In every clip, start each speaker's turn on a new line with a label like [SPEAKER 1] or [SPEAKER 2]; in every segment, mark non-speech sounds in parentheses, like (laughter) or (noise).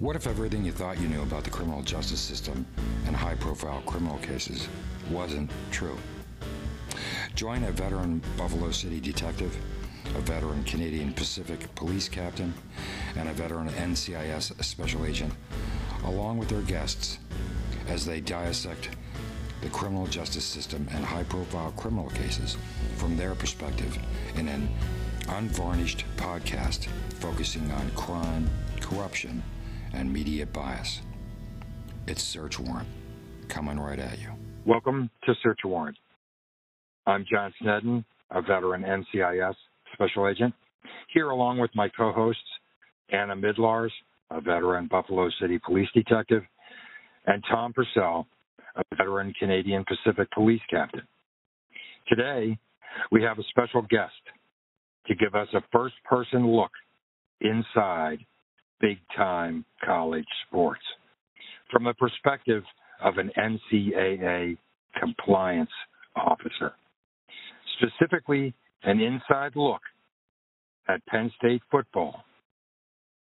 [SPEAKER 1] What if everything you thought you knew about the criminal justice system and high profile criminal cases wasn't true? Join a veteran Buffalo City detective, a veteran Canadian Pacific police captain, and a veteran NCIS special agent, along with their guests, as they dissect the criminal justice system and high profile criminal cases from their perspective in an unvarnished podcast focusing on crime, corruption, and media bias. It's Search Warrant coming right at you.
[SPEAKER 2] Welcome to Search Warrant. I'm John Snedden, a veteran NCIS special agent, here along with my co hosts Anna Midlars, a veteran Buffalo City police detective, and Tom Purcell, a veteran Canadian Pacific police captain. Today, we have a special guest to give us a first person look inside big time college sports from the perspective of an NCAA compliance officer. Specifically, an inside look at Penn State football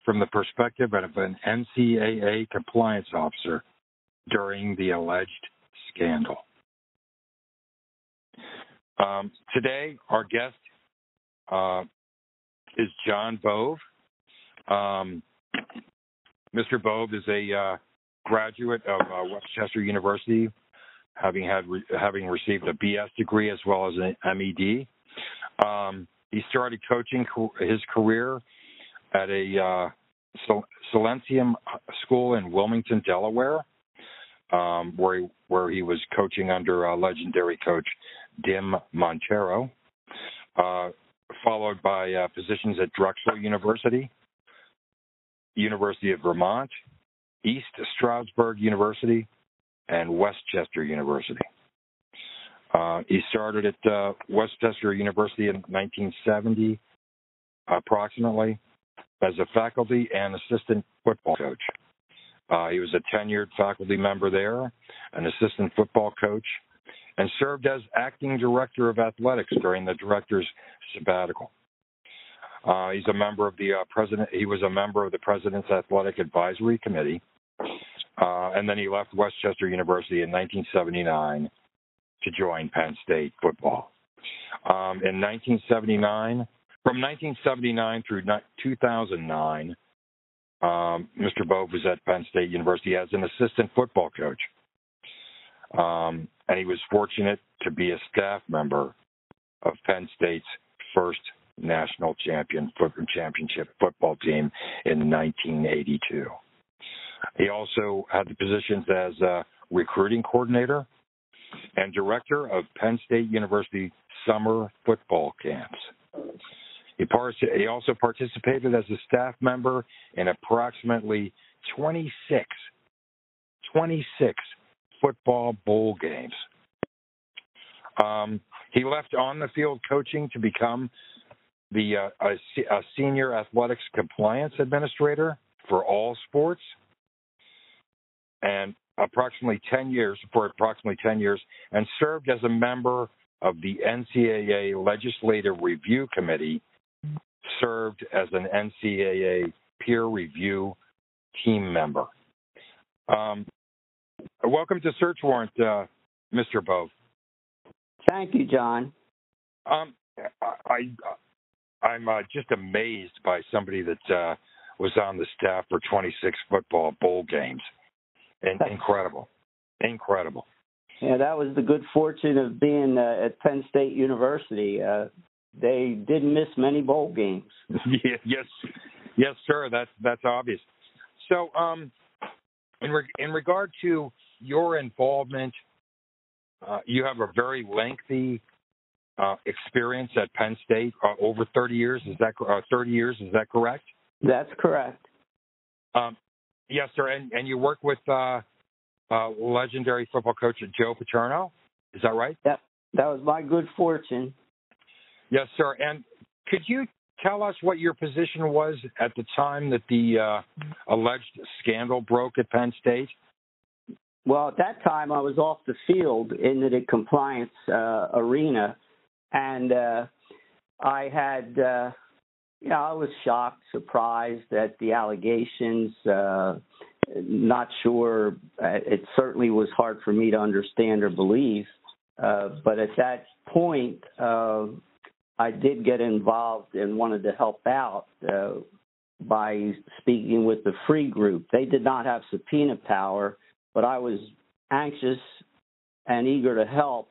[SPEAKER 2] from the perspective of an NCAA compliance officer during the alleged scandal. Um, today, our guest uh, is John Bove. Um, Mr. Bove is a uh, graduate of uh, West Chester University, having had re- having received a BS degree as well as an MED. Um, he started coaching co- his career at a uh, Salesianum School in Wilmington, Delaware, um, where he, where he was coaching under uh, legendary coach Dim Montero, uh, followed by uh, positions at Drexel University, University of Vermont, East Stroudsburg University, and West Chester University. Uh, he started at uh, West Chester University in 1970, approximately, as a faculty and assistant football coach. Uh, he was a tenured faculty member there, an assistant football coach, and served as acting director of athletics during the director's sabbatical. Uh, he's a member of the uh, president. He was a member of the president's athletic advisory committee, uh, and then he left West Chester University in 1979 to join Penn State football. Um, in 1979, from 1979 through 2009, um, Mr. Bove was at Penn State University as an assistant football coach. Um, and he was fortunate to be a staff member of Penn State's first national champion football championship football team in 1982. He also had the positions as a recruiting coordinator and director of Penn State University summer football camps. He, par- he also participated as a staff member in approximately 26, 26 football bowl games. Um, he left on the field coaching to become the uh, a, a senior athletics compliance administrator for all sports, and approximately 10 years for approximately 10 years, and served as a member of the NCAA Legislative Review Committee. Served as an NCAA peer review team member. Um, welcome to Search Warrant, uh, Mr. Bove.
[SPEAKER 3] Thank you, John.
[SPEAKER 2] Um, I, I'm uh, just amazed by somebody that uh, was on the staff for 26 football bowl games. And incredible, incredible.
[SPEAKER 3] Yeah, that was the good fortune of being uh, at Penn State University. Uh, they didn't miss many bowl games. (laughs)
[SPEAKER 2] yes, yes, sir. That's that's obvious. So, um, in re- in regard to your involvement, uh, you have a very lengthy uh, experience at Penn State, uh, over 30 years. Is that uh, 30 years? Is that correct?
[SPEAKER 3] That's correct.
[SPEAKER 2] Um, yes, sir. And and you work with uh, uh, legendary football coach Joe Paterno. Is that right?
[SPEAKER 3] Yep. That was my good fortune.
[SPEAKER 2] Yes, sir. And could you tell us what your position was at the time that the uh, alleged scandal broke at Penn State?
[SPEAKER 3] Well, at that time, I was off the field in the compliance uh, arena, and uh, I had uh, Yeah, I was shocked, surprised at the allegations. Uh, not sure. Uh, it certainly was hard for me to understand or believe. Uh, but at that point, uh, I did get involved and wanted to help out uh, by speaking with the Freeh group. They did not have subpoena power, but I was anxious and eager to help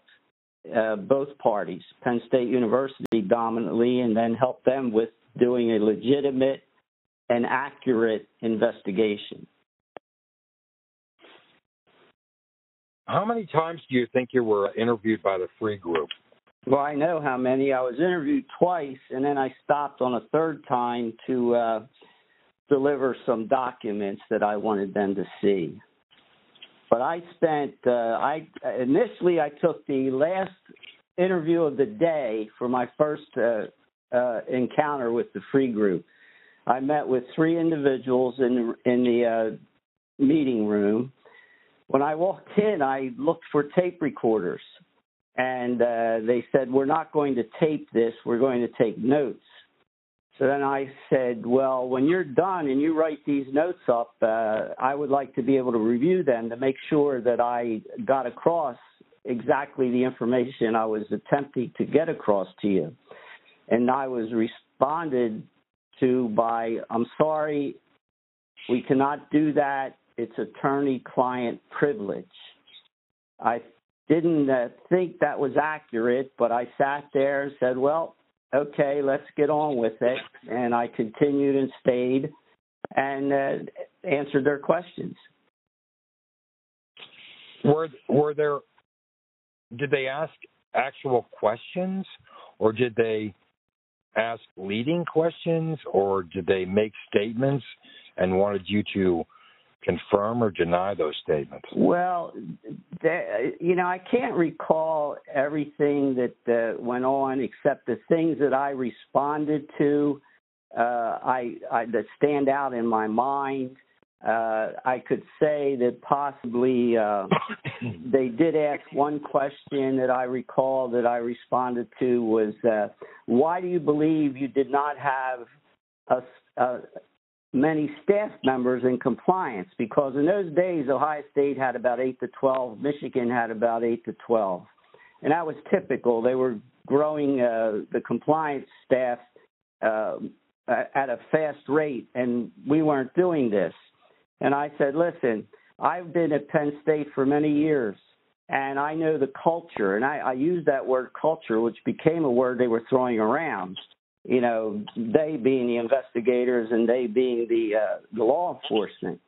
[SPEAKER 3] uh, both parties, Penn State University dominantly, and then help them with doing a legitimate and accurate investigation.
[SPEAKER 2] How many times do you think you were interviewed by the Freeh group?
[SPEAKER 3] Well, I know how many. I was interviewed twice, and then I stopped on a third time to uh, deliver some documents that I wanted them to see. But I spent, uh, I initially I took the last interview of the day for my first uh, uh, encounter with the Freeh group. I met with three individuals in in the uh, meeting room. When I walked in, I looked for tape recorders and uh, they said, We're not going to tape this, we're going to take notes. So then I said, Well, when you're done and you write these notes up, uh, I would like to be able to review them to make sure that I got across exactly the information I was attempting to get across to you. And I was responded to by, I'm sorry, we cannot do that. It's attorney client privilege. I didn't uh, think that was accurate, but I sat there and said, well, okay, let's get on with it. And I continued and stayed and uh, answered their questions.
[SPEAKER 2] Were were there? Did they ask actual questions, or did they ask leading questions, or did they make statements and wanted you to confirm or deny those statements?
[SPEAKER 3] Well, you know, I can't recall everything that uh, went on except the things that I responded to. Uh, I, I that stand out in my mind. Uh, I could say that possibly uh, (coughs) they did ask one question that I recall that I responded to was, uh, "Why do you believe you did not have a, a, many staff members in compliance because in those days Ohio State had about 8 to 12, Michigan had about 8 to 12. And that was typical. They were growing uh, the compliance staff uh, at a fast rate, and we weren't doing this. And I said, listen, I've been at Penn State for many years, and I know the culture. And I, I use that word culture, which became a word they were throwing around you know, they being the investigators and they being the uh, the law enforcement.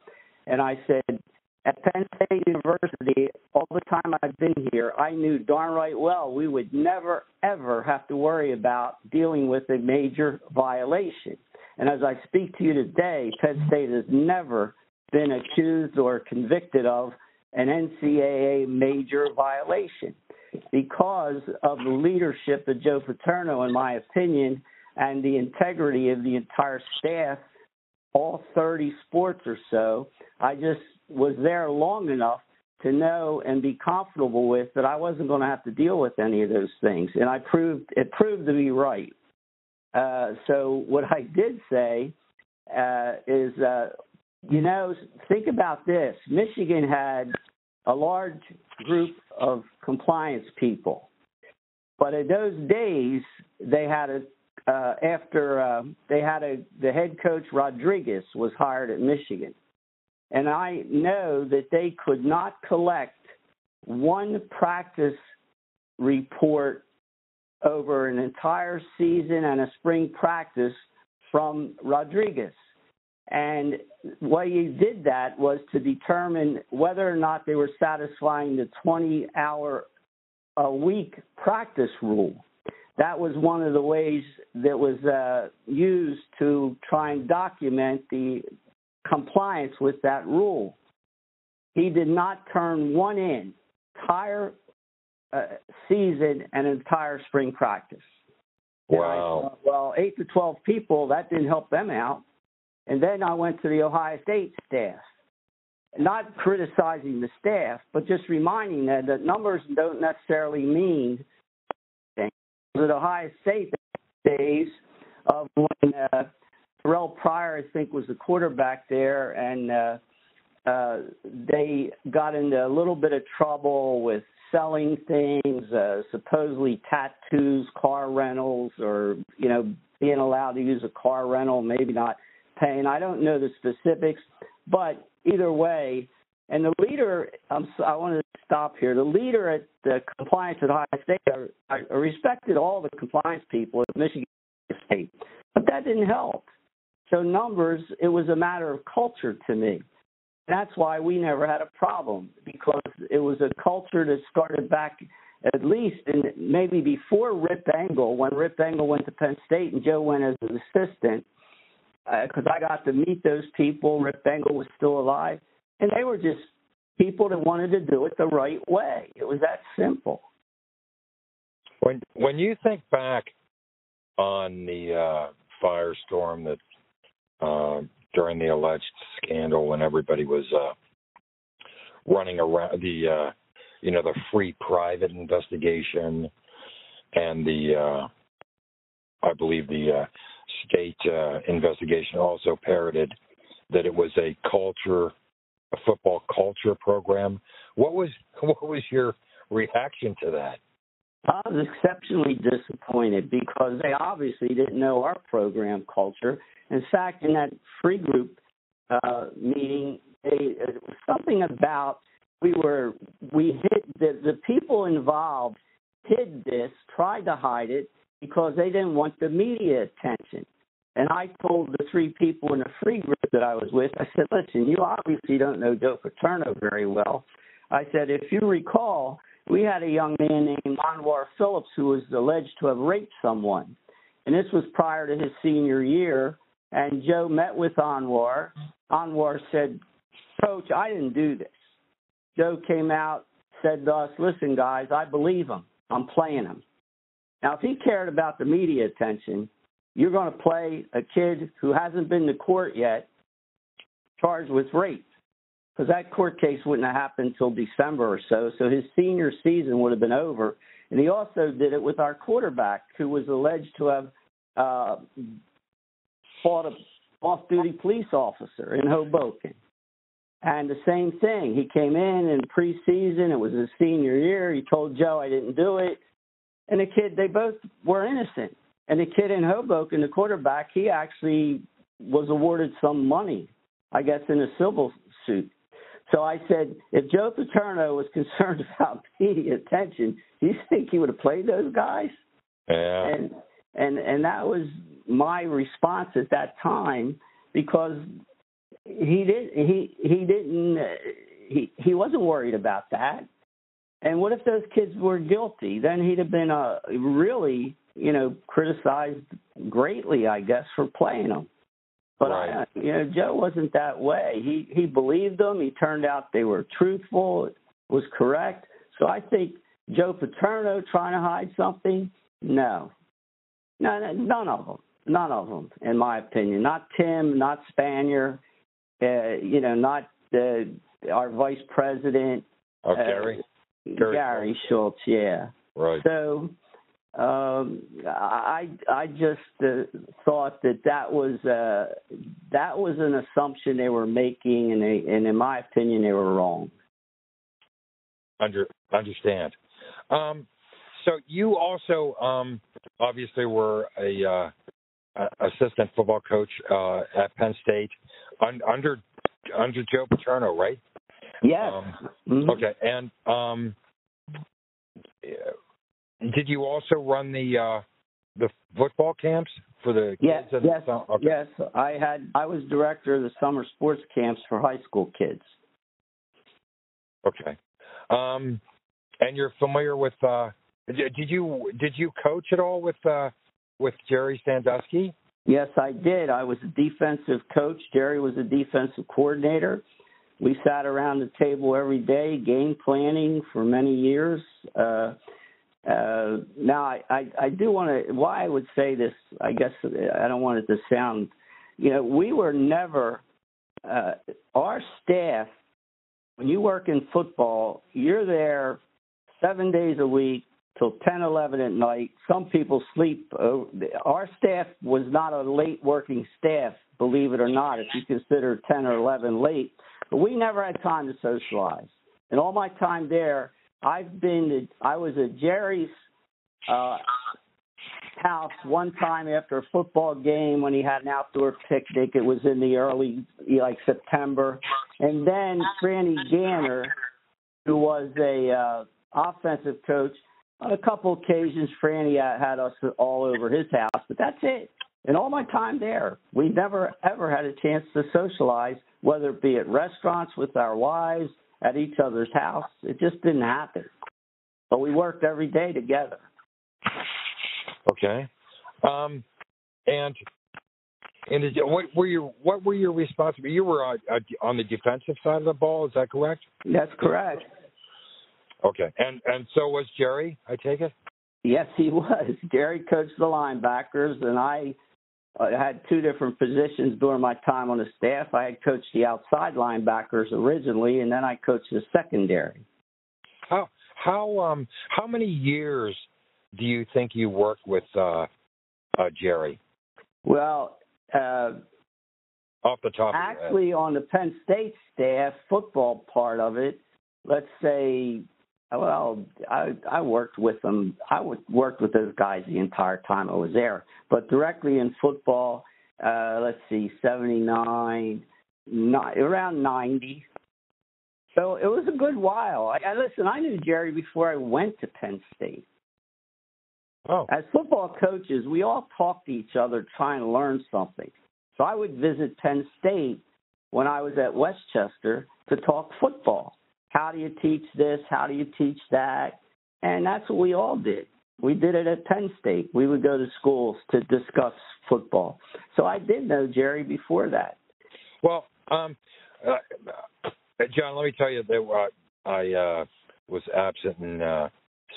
[SPEAKER 3] And I said, at Penn State University, all the time I've been here, I knew darn right well we would never ever have to worry about dealing with a major violation. And as I speak to you today, Penn State has never been accused or convicted of an NCAA major violation because of the leadership of Joe Paterno, in my opinion, and the integrity of the entire staff, all 30 sports or so. I just was there long enough to know and be comfortable with that I wasn't going to have to deal with any of those things, and I proved it proved to be right. Uh, so what I did say uh, is, uh, you know, think about this: Michigan had a large group of compliance people, but in those days they had a uh, after uh, they had a the head coach Rodriguez was hired at Michigan, and I know that they could not collect one practice report over an entire season and a spring practice from Rodriguez. And why he did that was to determine whether or not they were satisfying the 20 hour a week practice rule that was one of the ways that was uh, used to try and document the compliance with that rule. He did not turn one in, entire uh, season and entire spring practice.
[SPEAKER 2] Wow.
[SPEAKER 3] Thought, well, eight to 12 people, that didn't help them out. And then I went to the Ohio State staff, not criticizing the staff, but just reminding them that numbers don't necessarily mean at Ohio State days, of when uh, Terrell Pryor, I think, was the quarterback there, and uh, uh, they got into a little bit of trouble with selling things, uh, supposedly tattoos, car rentals, or you know being allowed to use a car rental, maybe not paying. I don't know the specifics, but either way, and the leader, I'm, I want to stop here. The leader at the compliance at Ohio State, I, I respected all the compliance people at Michigan State, but that didn't help. So numbers, it was a matter of culture to me. That's why we never had a problem because it was a culture that started back at least in maybe before Rip Engle, when Rip Engle went to Penn State and Joe went as an assistant, because uh, I got to meet those people. Rip Engle was still alive, and they were just people that wanted to do it the right way. It was that simple.
[SPEAKER 2] When when you think back on the uh, firestorm that uh, during the alleged scandal when everybody was uh, running around the uh, you know the Freeh private investigation and the uh, I believe the uh, state investigation also parroted that it was a culture a football culture program. What was (laughs) what was your reaction to that?
[SPEAKER 3] I was exceptionally disappointed because they obviously didn't know our program culture. In fact, in that Freeh group uh, meeting, they, it was something about we were we hid the the people involved hid this, tried to hide it because they didn't want the media attention. And I told the three people in the Freeh group that I was with, I said, listen, you obviously don't know Joe Paterno very well. I said, if you recall, we had a young man named Anwar Phillips who was alleged to have raped someone. And this was prior to his senior year. And Joe met with Anwar. Anwar said, Coach, I didn't do this. Joe came out, said to us, listen, guys, I believe him. I'm playing him. Now, if he cared about the media attention, you're going to play a kid who hasn't been to court yet, charged with rape because that court case wouldn't have happened until December or so. So his senior season would have been over. And he also did it with our quarterback, who was alleged to have uh, fought a off-duty police officer in Hoboken. And the same thing, he came in in preseason. It was his senior year. He told Joe, "I didn't do it," and the kid, they both were innocent. And the kid in Hoboken, the quarterback, he actually was awarded some money, I guess, in a civil suit. So I said, if Joe Paterno was (laughs) concerned about media attention, do you think he would have played those guys?
[SPEAKER 2] Yeah.
[SPEAKER 3] And and and that was my response at that time because he did he he didn't he he wasn't worried about that. And what if those kids were guilty? Then he'd have been a really you know criticized greatly, I guess, for playing them. But
[SPEAKER 2] right.
[SPEAKER 3] I, you know, Joe wasn't that way. He he believed them. He turned out they were truthful. It was correct. So I think Joe Paterno trying to hide something. No, no, no none of them. None of them, in my opinion. Not Tim. Not Spanier. Uh, you know, not uh, our vice president.
[SPEAKER 2] Oh, Gary.
[SPEAKER 3] Uh, Gary, Gary Schultz. Yeah.
[SPEAKER 2] Right.
[SPEAKER 3] So um, I I just uh, thought that that was uh, that was an assumption they were making, and they, and in my opinion, they were wrong.
[SPEAKER 2] Under understand. Um, so you also um, obviously were a uh, assistant football coach uh, at Penn State un, under under Joe Paterno, right?
[SPEAKER 3] Yes.
[SPEAKER 2] Um,
[SPEAKER 3] mm-hmm.
[SPEAKER 2] Okay, and um, did you also run the uh, the football camps for the
[SPEAKER 3] yes,
[SPEAKER 2] kids?
[SPEAKER 3] Yes,
[SPEAKER 2] the, okay.
[SPEAKER 3] yes. I had. I was director of the summer sports camps for high school kids.
[SPEAKER 2] Okay, um, and you're familiar with? Uh, did you did you coach at all with uh, with Jerry Sandusky?
[SPEAKER 3] Yes, I did. I was a defensive coach. Jerry was a defensive coordinator. We sat around the table every day, game planning for many years. Uh, uh, now, I, I, I do want to, why I would say this, I guess I don't want it to sound, you know, we were never, uh, our staff, when you work in football, you're there seven days a week, till 10, 11 at night. Some people sleep. Uh, our staff was not a late working staff, believe it or not, if you consider 10 or 11 late. But we never had time to socialize. And all my time there, I've been, to, I was at Jerry's uh, house one time after a football game when he had an outdoor picnic. It was in the early, like September. And then Franny Ganter, who was a uh, offensive coach, on a couple occasions, Franny had us all over his house, but that's it. And all my time there, we never ever had a chance to socialize, whether it be at restaurants with our wives, at each other's house. It just didn't happen. But we worked every day together.
[SPEAKER 2] Okay. Um, and and is, what were your what were your responsibilities? You were on, on the defensive side of the ball. Is that correct?
[SPEAKER 3] That's correct.
[SPEAKER 2] Okay. And and so was Jerry. I take it.
[SPEAKER 3] Yes, he was. Jerry coached the linebackers, and I I had two different positions during my time on the staff. I had coached the outside linebackers originally, and then I coached the secondary.
[SPEAKER 2] How how um how many years do you think you worked with uh, uh Jerry?
[SPEAKER 3] Well, uh,
[SPEAKER 2] off the top,
[SPEAKER 3] actually, on the Penn State staff, football part of it, let's say well, I I worked with them. I worked with those guys the entire time I was there. But directly in football, uh, let's see, seventy nine, around ninety. So it was a good while. I, I listen. I knew Jerry before I went to Penn State.
[SPEAKER 2] Oh.
[SPEAKER 3] As football coaches, we all talk to each other trying to learn something. So I would visit Penn State when I was at West Chester to talk football. How do you teach this? How do you teach that? And that's what we all did. We did it at Penn State. We would go to schools to discuss football. So I did know Jerry before that.
[SPEAKER 2] Well, um, uh, John, let me tell you that uh, I uh, was absent in uh,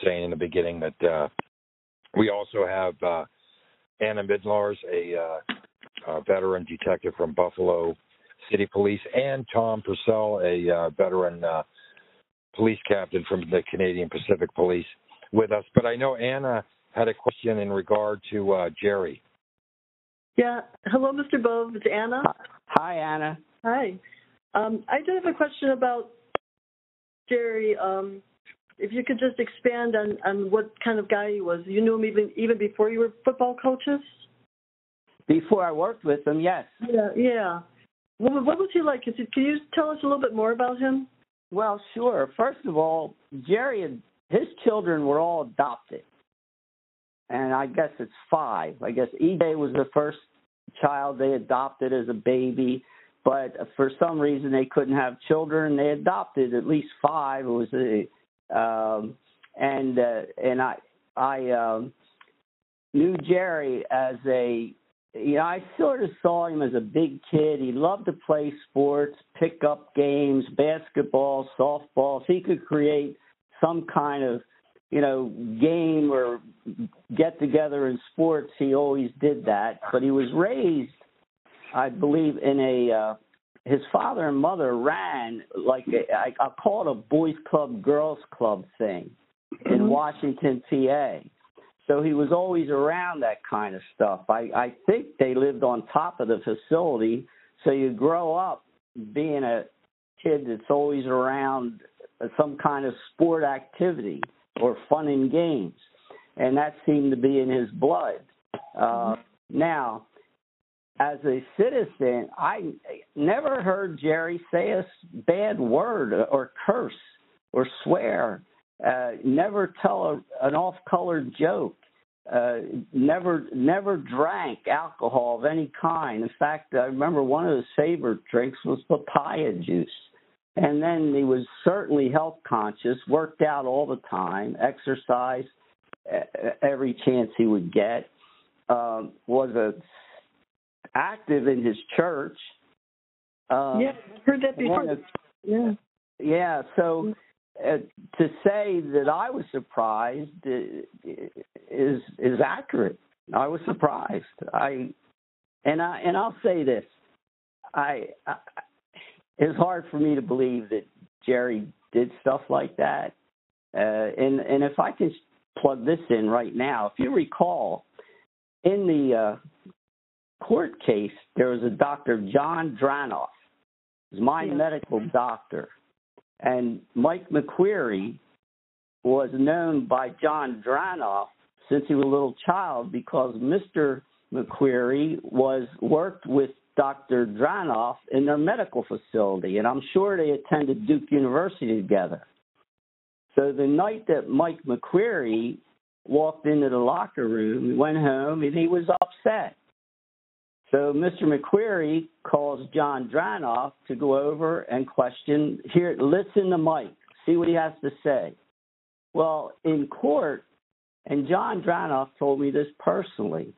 [SPEAKER 2] saying in the beginning that uh, we also have uh, Anna Midlars, a, a veteran detective from Buffalo City Police, and Tom Purcell, a veteran police captain from the Canadian Pacific Police with us. But I know Anna had a question in regard to uh, Jerry.
[SPEAKER 4] Yeah. Hello, Mr. Bove. It's Anna.
[SPEAKER 3] Hi, Anna.
[SPEAKER 4] Hi. Um, I do have a question about Jerry. Um, if you could just expand on, on what kind of guy he was. You knew him even even before you were football coaches.
[SPEAKER 3] Before I worked with him, yes.
[SPEAKER 4] Yeah, yeah. What, what was he like? Can you tell us a little bit more about him?
[SPEAKER 3] Well, sure. First of all, Jerry and his children were all adopted. And I guess it's five. I guess EJ was the first child they adopted as a baby, but for some reason they couldn't have children. They adopted at least five. It was a, um, and uh, and I I um, knew Jerry as a you know, I sort of saw him as a big kid. He loved to play sports, pick up games, basketball, softball. If he could create some kind of, you know, game or get together in sports, he always did that. But he was raised, I believe, in a uh, his father and mother ran like a, I, I'll call it a boys club, girls club thing in mm-hmm. Washington, PA so he was always around that kind of stuff. I, I think they lived on top of the facility, so you grow up being a kid that's always around some kind of sport activity or fun and games, and that seemed to be in his blood. Uh, now, as a citizen, I never heard Jerry say a bad word or curse or swear uh, never tell a, an off-color joke, uh, never never drank alcohol of any kind. In fact, I remember one of his favorite drinks was papaya juice. And then he was certainly health conscious, worked out all the time, exercised every chance he would get, um, was a active in his church.
[SPEAKER 4] Uh, yeah, heard that before. Of, yeah.
[SPEAKER 3] Yeah, so uh, to say that I was surprised is is accurate. I was surprised. I and I and I'll say this. I, I it's hard for me to believe that Jerry did stuff like that. Uh, and and if I can plug this in right now. If you recall, in the uh, court case, there was a Dr. John Dranov, was my
[SPEAKER 4] Yeah.
[SPEAKER 3] medical doctor, and Mike McQueary was known by John Dranov since he was a little child because Mr. McQueary was worked with Dr. Dranov in their medical facility, and I'm sure they attended Duke University together. So the night that Mike McQueary walked into the locker room, he went home, and he was upset. So Mr. McQueary calls John Dranov to go over and question. Here, listen to Mike, see what he has to say. Well, in court, and John Dranov told me this personally.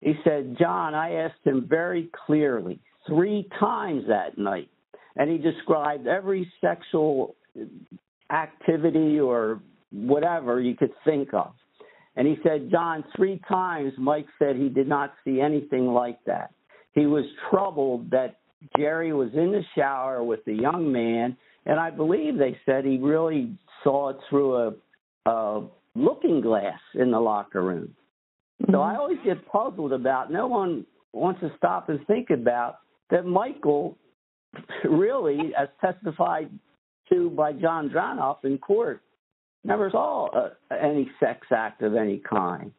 [SPEAKER 3] He said, John, I asked him very clearly three times that night, and he described every sexual activity or whatever you could think of. And he said, John, three times Mike said he did not see anything like that. He was troubled that Jerry was in the shower with the young man, and I believe they said he really saw it through a, a looking glass in the locker room. So mm-hmm. I always get puzzled about no one wants to stop and think about that Michael (laughs) really, as testified to by John Dranov in court, never saw uh, any sex act of any kind.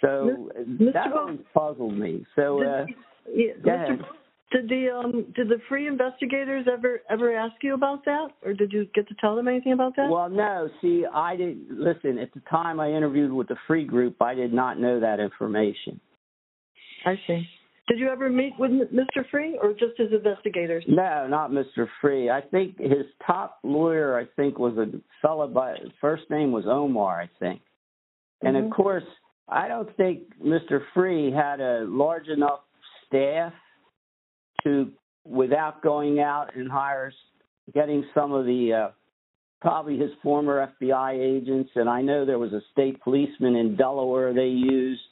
[SPEAKER 3] So
[SPEAKER 4] Mr.
[SPEAKER 3] that always puzzled me. So uh,
[SPEAKER 4] Yeah, Mr. Did the um did the Freeh investigators ever ever ask you about that, or did you get to tell them anything about that?
[SPEAKER 3] Well, no. See, I didn't listen. At the time I interviewed with the Freeh group, I did not know that information.
[SPEAKER 4] I see. Did you ever meet with Mr. Freeh, or just his investigators?
[SPEAKER 3] No, not Mr. Freeh. I think his top lawyer, I think, was a fellow by first name was Omar, I think. And
[SPEAKER 4] Mhm.
[SPEAKER 3] of course, I don't think Mr. Freeh had a large enough staff to, without going out and hires, getting some of the uh, probably his former FBI agents, and I know there was a state policeman in Delaware they used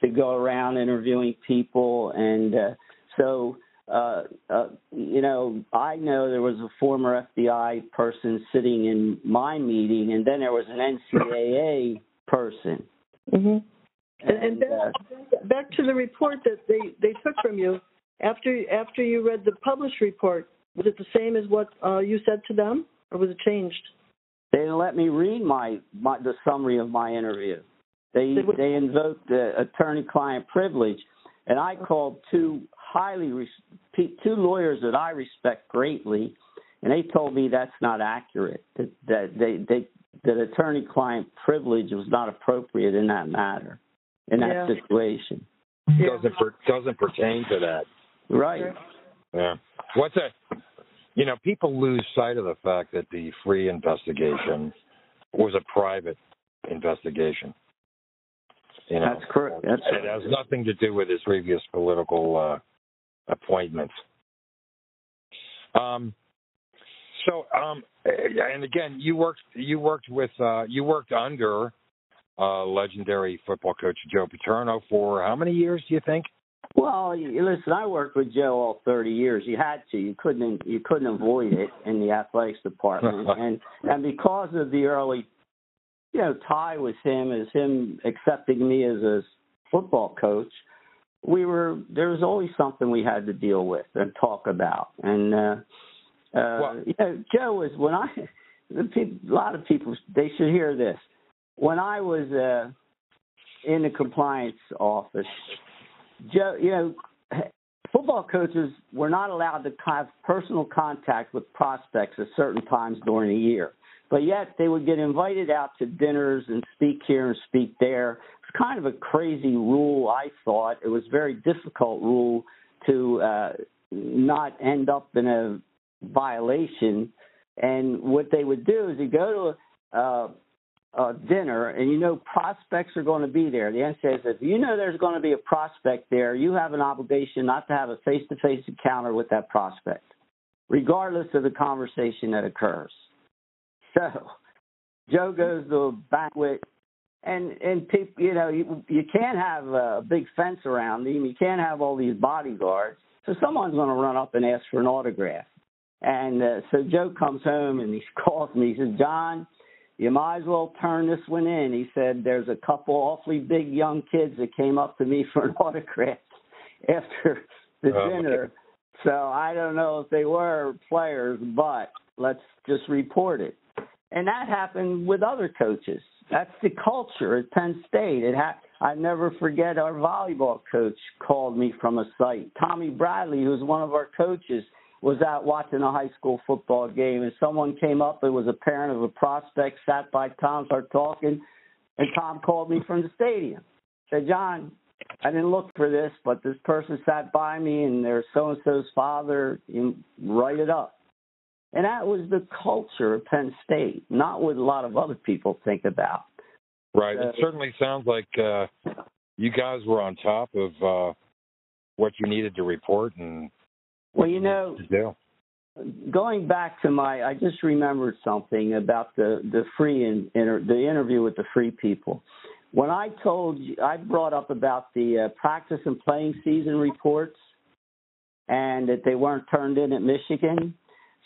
[SPEAKER 3] to go around interviewing people, and uh, so uh, uh, you know, I know there was a former FBI person sitting in my meeting, and then there was an NCAA person.
[SPEAKER 4] Mm-hmm. And, and back,
[SPEAKER 3] uh,
[SPEAKER 4] back to the report that they they took from you after after you read the published report. Was it the same as what uh, you said to them, or was it changed?
[SPEAKER 3] they didn't let me read my, my the summary of my interview. They
[SPEAKER 4] They would-
[SPEAKER 3] they invoked the attorney-client privilege, and I called two highly res- two lawyers that I respect greatly, and they told me that's not accurate. That that they they that attorney-client privilege was not appropriate in that matter, in that
[SPEAKER 4] Yeah.
[SPEAKER 3] situation.
[SPEAKER 2] Doesn't per, doesn't pertain to that.
[SPEAKER 3] Right.
[SPEAKER 2] Yeah. What's a you know, people lose sight of the fact that the Freeh investigation was a private investigation. You know,
[SPEAKER 3] That's correct. That's
[SPEAKER 2] it has nothing to do with his previous political uh, appointments. Um, so, um, and again, you worked you worked with uh, you worked under uh, legendary football coach Joe Paterno for how many years? Do you think?
[SPEAKER 3] Well, listen, I worked with Joe all 30 years. You had to. You couldn't. You couldn't avoid it in the athletics department, (laughs) and and because of the early, you know, tie with him, as him accepting me as a football coach, we were there was always something we had to deal with and talk about. And uh, uh,
[SPEAKER 2] Well-
[SPEAKER 3] you know, Joe was when I. The people, a lot of people they should hear this. When I was uh, in the compliance office, Joe, you know, football coaches were not allowed to have personal contact with prospects at certain times during the year. But yet they would get invited out to dinners and speak here and speak there. It's kind of a crazy rule, I thought. It was a very difficult rule to uh, not end up in a violation. And what they would do is you go to a, uh, uh, dinner, and you know prospects are going to be there. The NCAA says, if you know there's going to be a prospect there, you have an obligation not to have a face-to-face encounter with that prospect, regardless of the conversation that occurs. So, Joe goes to a banquet, and and people, you know, you you can't have a big fence around him. You can't have all these bodyguards. So someone's going to run up and ask for an autograph. And uh, so Joe comes home and he (laughs) calls me. He says, John you might as well turn this one in. He said, there's a couple awfully big young kids that came up to me (laughs) for an autograph after the
[SPEAKER 2] Oh,
[SPEAKER 3] dinner. So I don't know if they were players, but let's just report it. And that happened with other coaches. That's the culture at Penn State. It ha- I never forget our volleyball coach called me from a site. Tommy Bradley, who's one of our coaches, was out watching a high school football game, and someone came up. It was a parent of a prospect, sat by Tom, started talking, and Tom called me from the stadium. Said, John, I didn't look for this, but this person sat by me, and they're so and so's father. You write it up. And that was the culture of Penn State, not what a lot of other people think about.
[SPEAKER 2] Right. It certainly sounds like uh, you guys were on top of uh, what you needed to report and
[SPEAKER 3] Well, you know, going back to my, I just remembered something about the the Freeh in, inter, the interview with the Freeh people. When I told you, I brought up about the uh, practice and playing season reports, and that they weren't turned in at Michigan.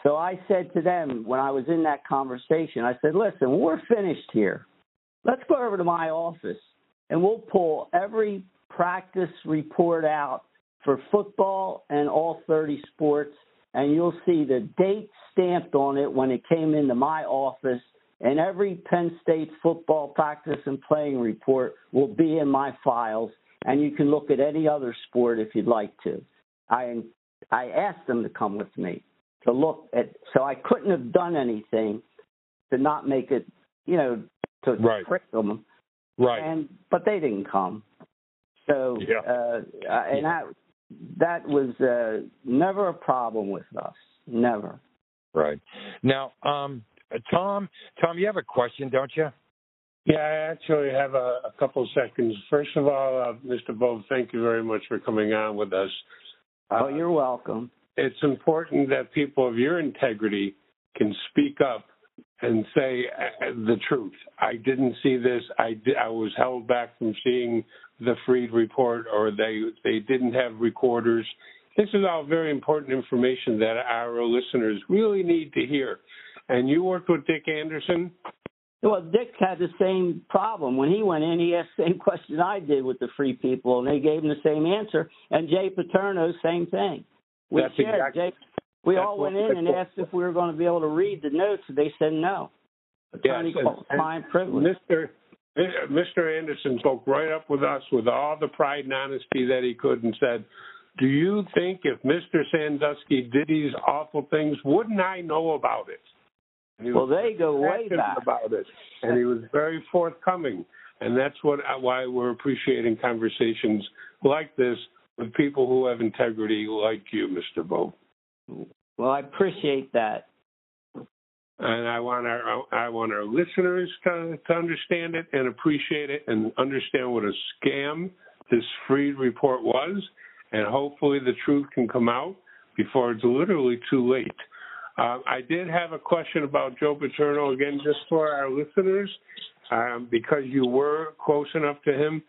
[SPEAKER 3] So I said to them when I was in that conversation, I said, "Listen, we're finished here, let's go over to my office and we'll pull every practice report out for football and all 30 sports, and you'll see the date stamped on it when it came into my office. And every Penn State football practice and playing report will be in my files, and you can look at any other sport if you'd like to. I I asked them to come with me to look at, so I couldn't have done anything to not make it, you know, to
[SPEAKER 2] Right.
[SPEAKER 3] trick them.
[SPEAKER 2] Right.
[SPEAKER 3] And but they didn't come. So
[SPEAKER 2] Yeah.
[SPEAKER 3] uh, and that that was uh, never a problem with us. Never.
[SPEAKER 2] right. Now, um, uh, Tom, Tom, you have a question, don't you?
[SPEAKER 5] Yeah, I actually have a, a couple seconds. First of all, uh, Mr. Bove, thank you very much for coming on with us. Uh,
[SPEAKER 3] oh, you're welcome.
[SPEAKER 5] It's important that people of your integrity can speak up and say uh, the truth. I didn't see this. I, I was held back from seeing the Freeh report, or they they didn't have recorders. This is all very important information that our listeners really need to hear. And you worked with Dick Anderson.
[SPEAKER 3] Well, Dick had the same problem when he went in. He asked the same question I did with the Freeh people, and they gave him the same answer. And Jay Paterno, same thing. We
[SPEAKER 5] That's
[SPEAKER 3] shared.
[SPEAKER 5] exactly-
[SPEAKER 3] Jay, we all went in and asked if we were going to be able to read the notes. And they said no. Attorney
[SPEAKER 5] Yes,
[SPEAKER 3] client privilege.
[SPEAKER 5] Mr. Mr. Anderson spoke right up with us with all the pride and honesty that he could and said, do you think if Mr. Sandusky did these awful things, wouldn't I know about it?
[SPEAKER 3] Well, they go way back.
[SPEAKER 5] about it, and he was very forthcoming. And that's what why we're appreciating conversations like this with people who have integrity like you, Mr. Bo.
[SPEAKER 3] Well, I appreciate that.
[SPEAKER 5] and I want our I want our listeners to, to understand it and appreciate it and understand what a scam this Freeh report was, and hopefully the truth can come out before it's literally too late. Uh, I did have a question about Joe Paterno again, just for our listeners, um, because you were close enough to him,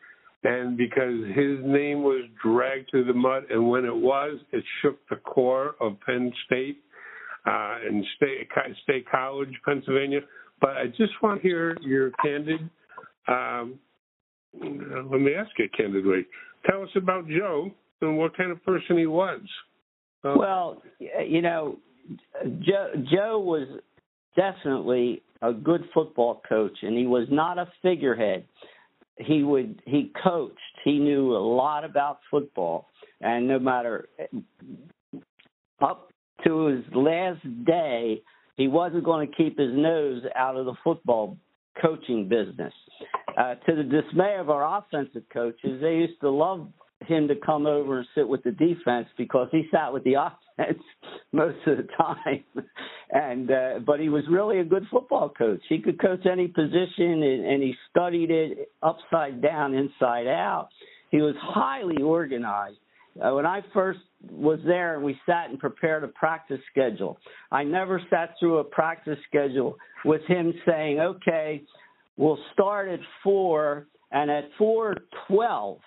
[SPEAKER 5] and because his name was dragged through the mud, and when it was, it shook the core of Penn State uh, in State, State College, Pennsylvania. But I just want to hear your candid. Um, let me ask you candidly. Tell us about Joe and what kind of person he was. Uh,
[SPEAKER 3] Well, you know, Joe, Joe was definitely a good football coach, and he was not a figurehead. He would he coached. He knew a lot about football, and no matter up to his last day, he wasn't going to keep his nose out of the football coaching business. Uh, to the dismay of our offensive coaches, they used to love him to come over and sit with the defense because he sat with the offense (laughs) most of the time. And uh, but he was really a good football coach. He could coach any position, and, and he studied it upside down, inside out. He was highly organized. Uh, when I first was there and we sat and prepared a practice schedule, I never sat through a practice schedule with him saying, "Okay, we'll start at four, and at four twelve."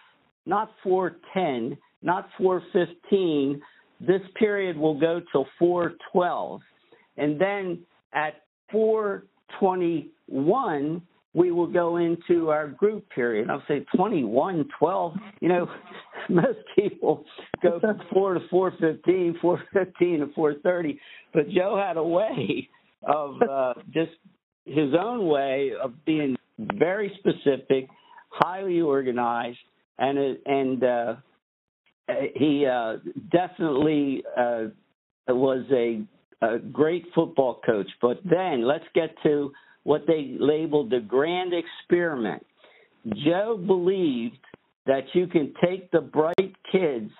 [SPEAKER 3] not 410, not 415. This period will go till 412. And then at 421, we will go into our group period. I'll say 21, 12. You know, (laughs) most people go from (laughs) 4 to 415, 415 to 430. But Joe had a way of uh, just his own way of being very specific, highly organized, and and uh, he uh, definitely uh, was a, a great football coach. But then let's get to what they labeled the grand experiment. Joe believed that you can take the bright kids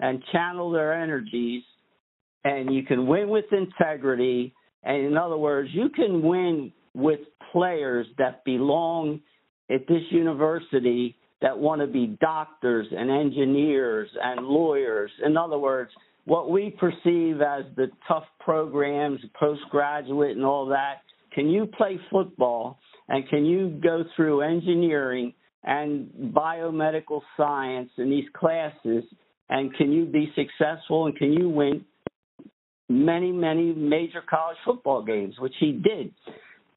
[SPEAKER 3] and channel their energies and you can win with integrity. And in other words, you can win with players that belong at this university that want to be doctors and engineers and lawyers. In other words, what we perceive as the tough programs, postgraduate and all that, can you play football and can you go through engineering and biomedical science in these classes and can you be successful and can you win many, many major college football games, which he did.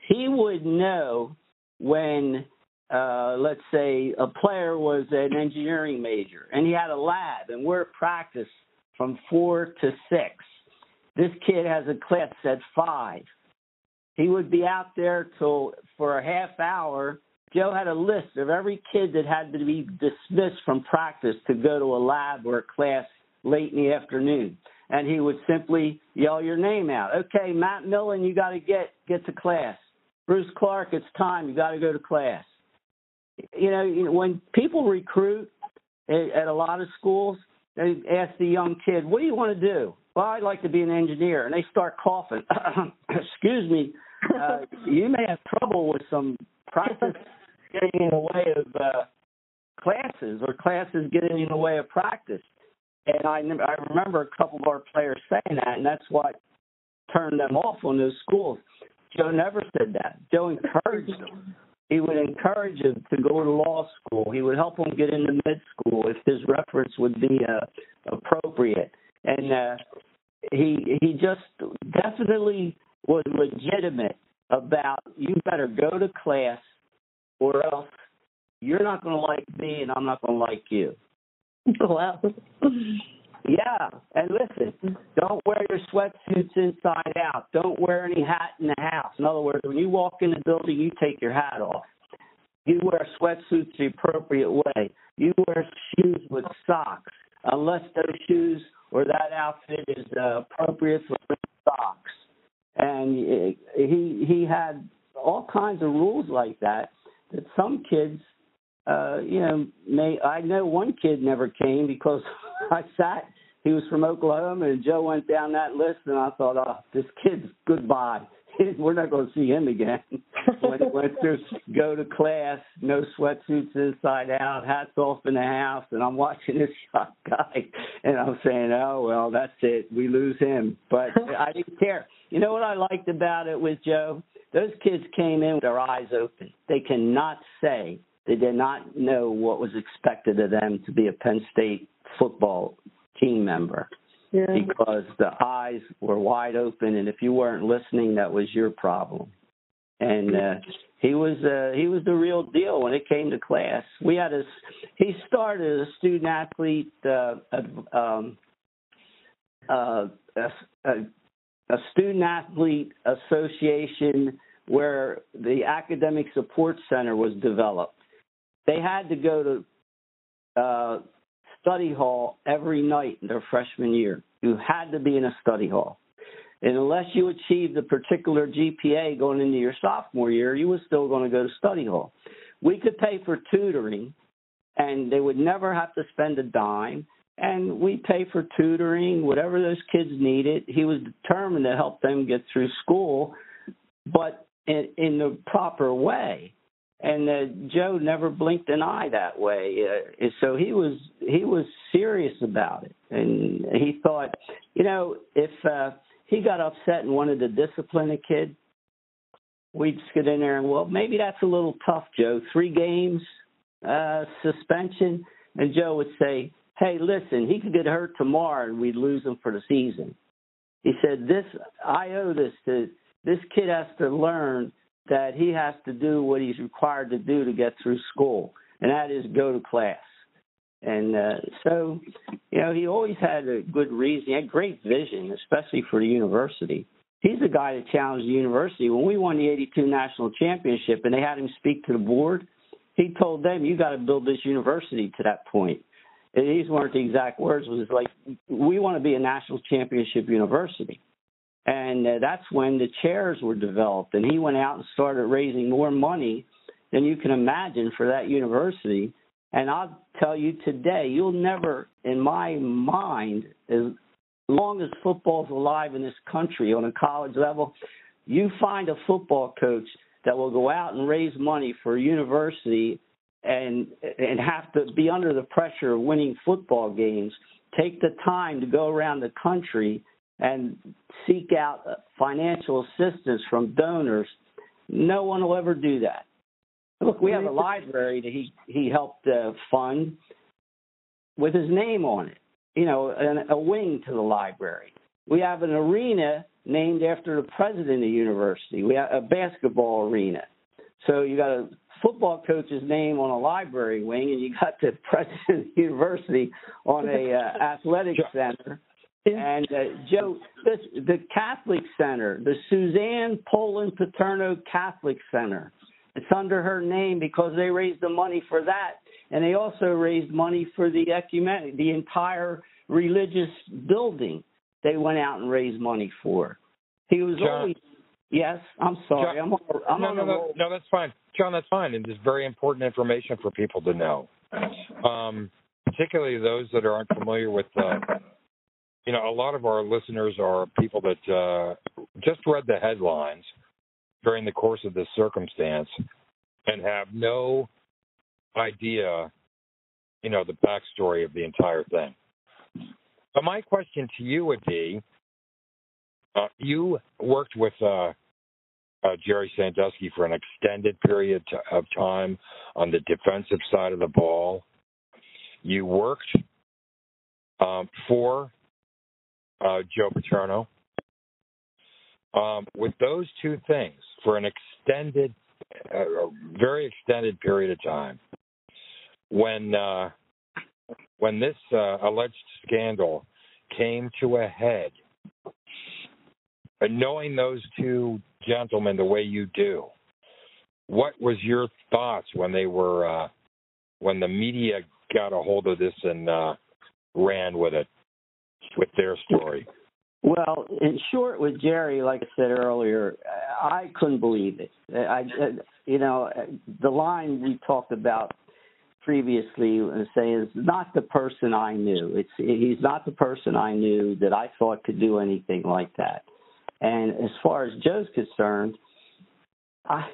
[SPEAKER 3] He would know when uh, let's say a player was an engineering major and he had a lab and we're at practice from four to six. This kid has a class at five. He would be out there till for a half hour. Joe had a list of every kid that had to be dismissed from practice to go to a lab or a class late in the afternoon. And he would simply yell your name out. Okay, Matt Millen, you got to get get to class. Bruce Clark, it's time. You got to go to class you know, when people recruit at, a lot of schools, they ask the young kid, "What do you want to do?" Well, I'd like to be an engineer, and they start coughing. (clears throat) Excuse me, uh, you may have trouble with some practice getting in the way of uh, classes, or classes getting in the way of practice. And I, I remember a couple of our players saying that, and that's what turned them off on those schools. Joe never said that. Joe encouraged them he would encourage him to go to law school. He would help him get into med school if his reference would be uh, appropriate. And uh, he he just definitely was legitimate about you better go to class or else you're not going to like me and I'm not going to like you. (laughs)
[SPEAKER 4] Wow.
[SPEAKER 3] Yeah, and listen, don't wear your sweatsuits inside out. Don't wear any hat in the house. In other words, when you walk in the building, you take your hat off. You wear sweatsuits the appropriate way. You wear shoes with socks, unless those shoes or that outfit is uh, appropriate for socks. And he he had all kinds of rules like that that some kids uh, you know, may I know one kid never came because (laughs) I sat. He was from Oklahoma, and Joe went down that list, and I thought, oh, this kid's goodbye. (laughs) We're not going to see him again. (laughs) went, went to go to class, no sweatsuits inside out, hats off in the house, and I'm watching this young guy, and I'm saying, oh well, that's it. We lose him, but I didn't care. You know what I liked about it with Joe? Those kids came in with their eyes open. They cannot say they did not know what was expected of them to be a Penn State football team member
[SPEAKER 4] yeah.
[SPEAKER 3] because the eyes were wide open, and if you weren't listening, that was your problem. And uh, he was uh, he was the real deal when it came to class. We had a he started as a student athlete uh, um, uh, a, a student athlete association where the academic support center was developed they had to go to uh, study hall every night in their freshman year. You had to be in a study hall. And unless you achieved a particular GPA going into your sophomore year, you were still going to go to study hall. We could pay for tutoring, and they would never have to spend a dime. And we pay for tutoring, whatever those kids needed. He was determined to help them get through school, but in, in the proper way and uh, Joe never blinked an eye that way. Uh, so he was he was serious about it, and he thought, you know, if uh, he got upset and wanted to discipline a kid, we'd just get in there and well, maybe that's a little tough, Joe. Three games uh, suspension, and Joe would say, hey, listen, he could get hurt tomorrow, and we'd lose him for the season. He said, this I owe this to this kid has to learn that he has to do what he's required to do to get through school, and that is go to class. And uh, so, you know, he always had a good reason. He had great vision, especially for the university. He's the guy that challenged the university. When we won the 82 national championship and they had him speak to the board, he told them, you got to build this university to that point. And these weren't the exact words. It was like, we want to be a national championship university. And uh, that's when the chairs were developed. And he went out and started raising more money than you can imagine for that university. And I'll tell you today, you'll never, in my mind, as long as football's alive in this country on a college level, you find a football coach that will go out and raise money for a university and and have to be under the pressure of winning football games, take the time to go around the country and seek out financial assistance from donors. No one will ever do that. Look, we have a library that he he helped uh, fund with his name on it. You know, an, a wing to the library. We have an arena named after the president of the university. We have a basketball arena. So you got a football coach's name on a library wing, and you got the (laughs) president of the university on a uh, athletic center. And uh, Joe, this, the Catholic Center, the Suzanne Pohland Paterno Catholic Center, it's under her name because they raised the money for that, and they also raised money for the ecumenic, the entire religious building. They went out and raised money for. He was
[SPEAKER 2] John,
[SPEAKER 3] always. Yes, I'm sorry.
[SPEAKER 2] John,
[SPEAKER 3] I'm I'm
[SPEAKER 2] no,
[SPEAKER 3] on
[SPEAKER 2] no, no, no, that's fine, John. That's fine, and it's very important information for people to know, um, particularly those that aren't familiar with. Uh, you know, a lot of our listeners are people that uh, just read the headlines during the course of this circumstance and have no idea, you know, the backstory of the entire thing. But my question to you would be uh, you worked with uh, uh, Jerry Sandusky for an extended period of time on the defensive side of the ball. You worked um, for uh, Joe Paterno. Um, with those two things for an extended, uh, very extended period of time, when uh, when this uh, alleged scandal came to a head, and knowing those two gentlemen the way you do, what was your thoughts when they were uh, when the media got a hold of this and uh, ran with it with their story?
[SPEAKER 3] Well, in short, with Jerry, like I said earlier, I couldn't believe it. I, you know, the line we talked about previously saying is not the person I knew. It's he's not the person I knew that I thought could do anything like that. And as far as Joe's concerned, I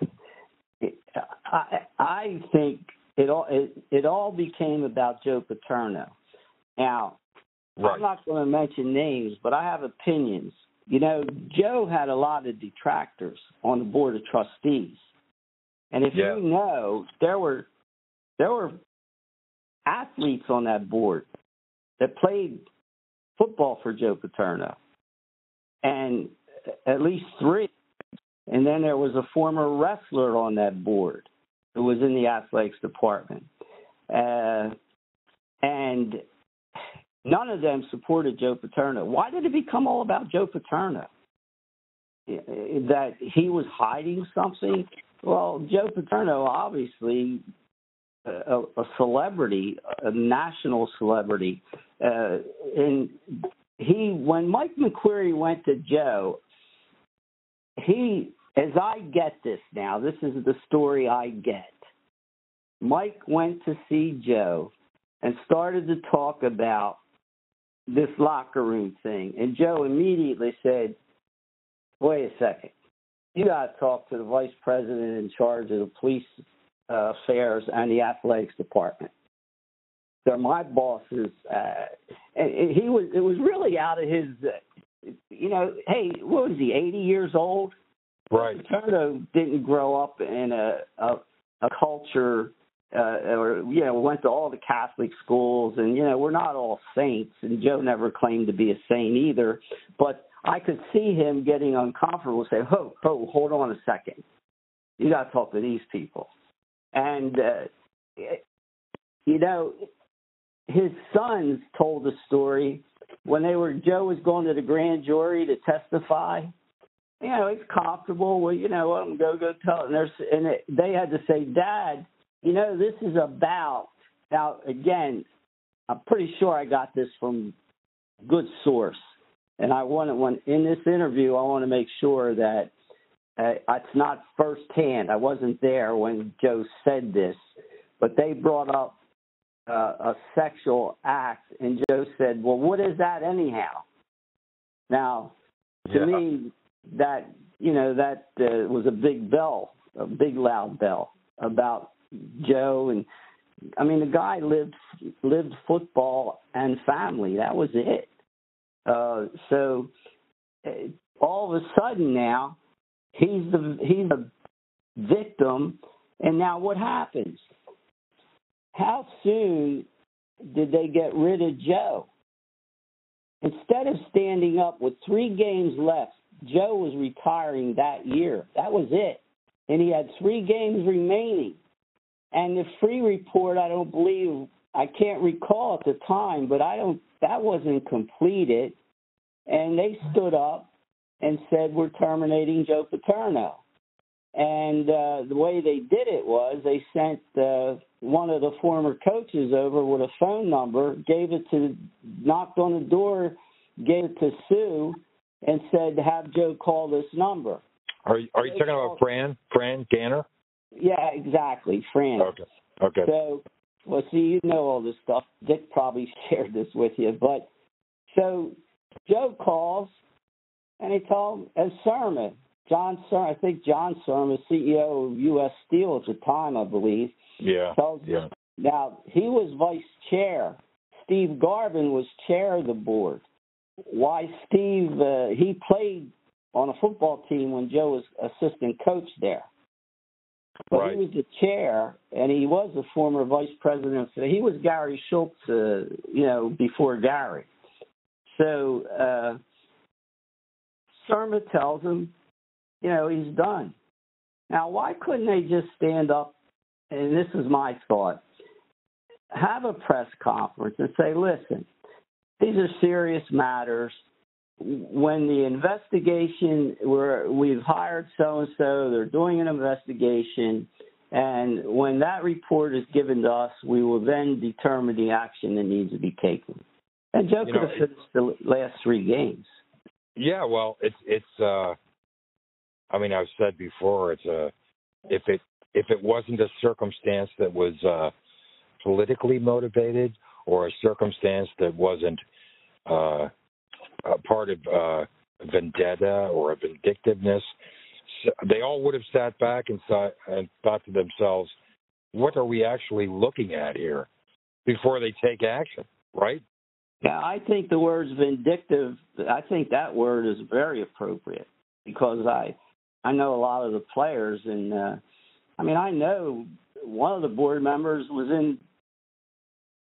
[SPEAKER 3] I, I think it all it, it all became about Joe Paterno. Now,
[SPEAKER 2] Right.
[SPEAKER 3] I'm not going to mention names, but I have opinions. You know, Joe had a lot of detractors on the board of trustees, and if
[SPEAKER 2] Yeah.
[SPEAKER 3] you know, there were there were athletes on that board that played football for Joe Paterno, and at least three. And then there was a former wrestler on that board who was in the athletics department, uh, and none of them supported Joe Paterno. Why did it become all about Joe Paterno? That he was hiding something? Well, Joe Paterno, obviously a, a celebrity, a national celebrity, uh, and he when Mike McQueary went to Joe, he, as I get this now, this is the story I get. Mike went to see Joe and started to talk about this locker room thing. And Joe immediately said, wait a second. You got to talk to the vice president in charge of the police uh, affairs and the athletics department. They're my bosses. Uh, and he was, it was really out of his, uh, you know, hey, what was he, 80 years old?
[SPEAKER 2] Right.
[SPEAKER 3] Paterno didn't grow up in a, a, a culture uh, or you know went to all the Catholic schools, and you know we're not all saints, and Joe never claimed to be a saint either. But I could see him getting uncomfortable, say, "Ho, ho, hold on a second. You got to talk to these people. And, uh, you know, his sons told the story when they were, Joe was going to the grand jury to testify. You know, he's comfortable. Well, you know, him go, go tell it. And, and it, they had to say, Dad, you know, this is about, now, again, I'm pretty sure I got this from good source. And I want to, when in this interview, I want to make sure that uh, it's not firsthand. I wasn't there when Joe said this, but they brought up uh, a sexual act, and Joe said, "Well, what is that anyhow?" Now, to
[SPEAKER 2] Yeah.
[SPEAKER 3] me, that you know that uh, was a big bell, a big loud bell about Joe, and I mean the guy lived lived football and family. That was it. Uh, so uh, all of a sudden now he's the he's the victim, and now what happens? How soon did they get rid of Joe? Instead of standing up with three games left, Joe was retiring that year. That was it. And he had three games remaining. And the Freeh report, I don't believe, I can't recall at the time, but I don't, that wasn't completed. And they stood up and said, We're terminating Joe Paterno. And uh, the way they did it was they sent uh, one of the former coaches over with a phone number, gave it to, knocked on the door, gave it to Sue, and said, "Have Joe call this number."
[SPEAKER 2] Are you, are you talking about Fran? Fran Ganter?
[SPEAKER 3] Yeah, exactly, Fran.
[SPEAKER 2] Okay. Okay.
[SPEAKER 3] So, well, see, you know all this stuff. Dick probably (laughs) shared this with you, but so Joe calls and he told as Surma, John Surma, I think John Surma, CEO of U.S. Steel at the time, I believe,
[SPEAKER 2] Yeah. Yeah.
[SPEAKER 3] Now, he was vice chair. Steve Garban was chair of the board. Why Steve, uh, he played on a football team when Joe was assistant coach there. But
[SPEAKER 2] Right.
[SPEAKER 3] he was the chair, and he was a former vice president. So he was Gary Schultz, uh, you know, before Gary. So uh, Surma tells him, you know, he's done. Now, why couldn't they just stand up? And this is my thought have a press conference and say, listen, these are serious matters. When the investigation, we're, we've hired so and so, they're doing an investigation, and when that report is given to us, we will then determine the action that needs to be taken. And Joe
[SPEAKER 2] You
[SPEAKER 3] could
[SPEAKER 2] know,
[SPEAKER 3] have finished the last three games.
[SPEAKER 2] Yeah, well, it's it's uh I mean, I've said before it's a if it if it wasn't a circumstance that was uh politically motivated or a circumstance that wasn't uh a part of uh vendetta or a vindictiveness, s they all would have sat back and thought and thought to themselves, what are we actually looking at here before they take action, right?
[SPEAKER 3] Yeah, I think the word's vindictive. I think that word is very appropriate because I I know a lot of the players, and uh, I mean I know one of the board members was in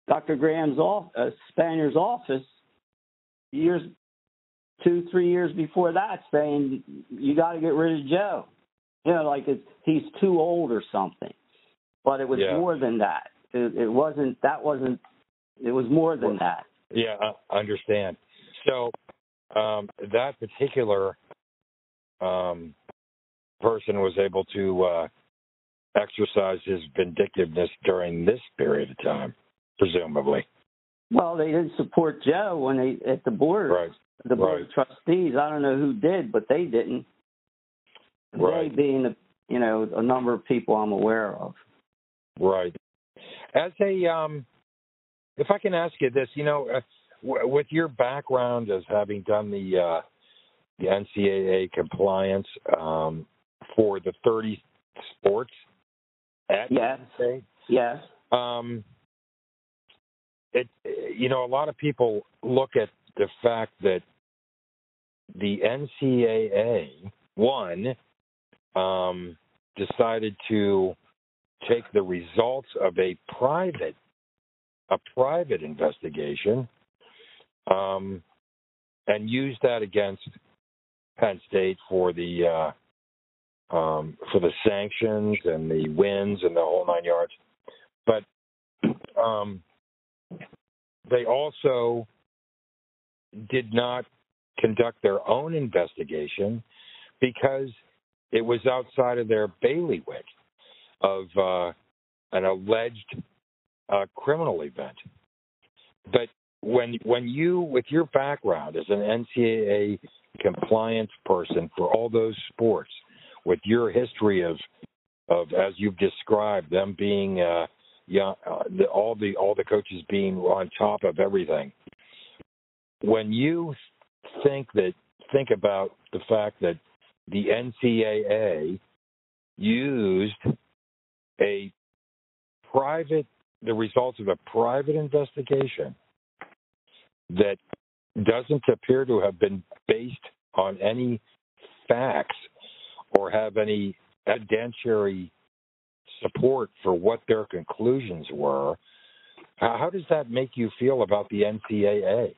[SPEAKER 3] Dr. Graham's off, uh, Spanier's office years, two three years before that, saying you got to get rid of Joe. You know, like it's, he's too old or something. But it was
[SPEAKER 2] Yeah.
[SPEAKER 3] more than that. It, it wasn't. That wasn't. It was more than that.
[SPEAKER 2] Yeah, I understand. So um, that particular um, person was able to uh, exercise his vindictiveness during this period of time, presumably.
[SPEAKER 3] Well, they didn't support Joe when they at the board,
[SPEAKER 2] Right.
[SPEAKER 3] The board
[SPEAKER 2] right.
[SPEAKER 3] of trustees. I don't know who did, but they didn't.
[SPEAKER 2] Right.
[SPEAKER 3] They being, a, you know, a number of people I'm aware of.
[SPEAKER 2] Right. As a, um, if I can ask you this, you know, uh, w- with your background as having done the uh, the NCAA compliance um, for the 30 sports at
[SPEAKER 3] Yes. Yes.
[SPEAKER 2] um, it you know a lot of people look at the fact that the NCAA one um, decided to take the results of a private a private investigation um, and use that against Penn State for the uh, um, for the sanctions and the wins and the whole nine yards. But um, they also did not conduct their own investigation because it was outside of their bailiwick of uh, an alleged uh, criminal event. But when when you, with your background as an NCAA compliance person for all those sports, with your history of of as you've described them being uh, young, uh, the, all the all the coaches being on top of everything. When you think that think about the fact that the NCAA used a private the results of a private investigation that doesn't appear to have been based on any facts or have any evidentiary support for what their conclusions were. How does that make you feel about the NCAA?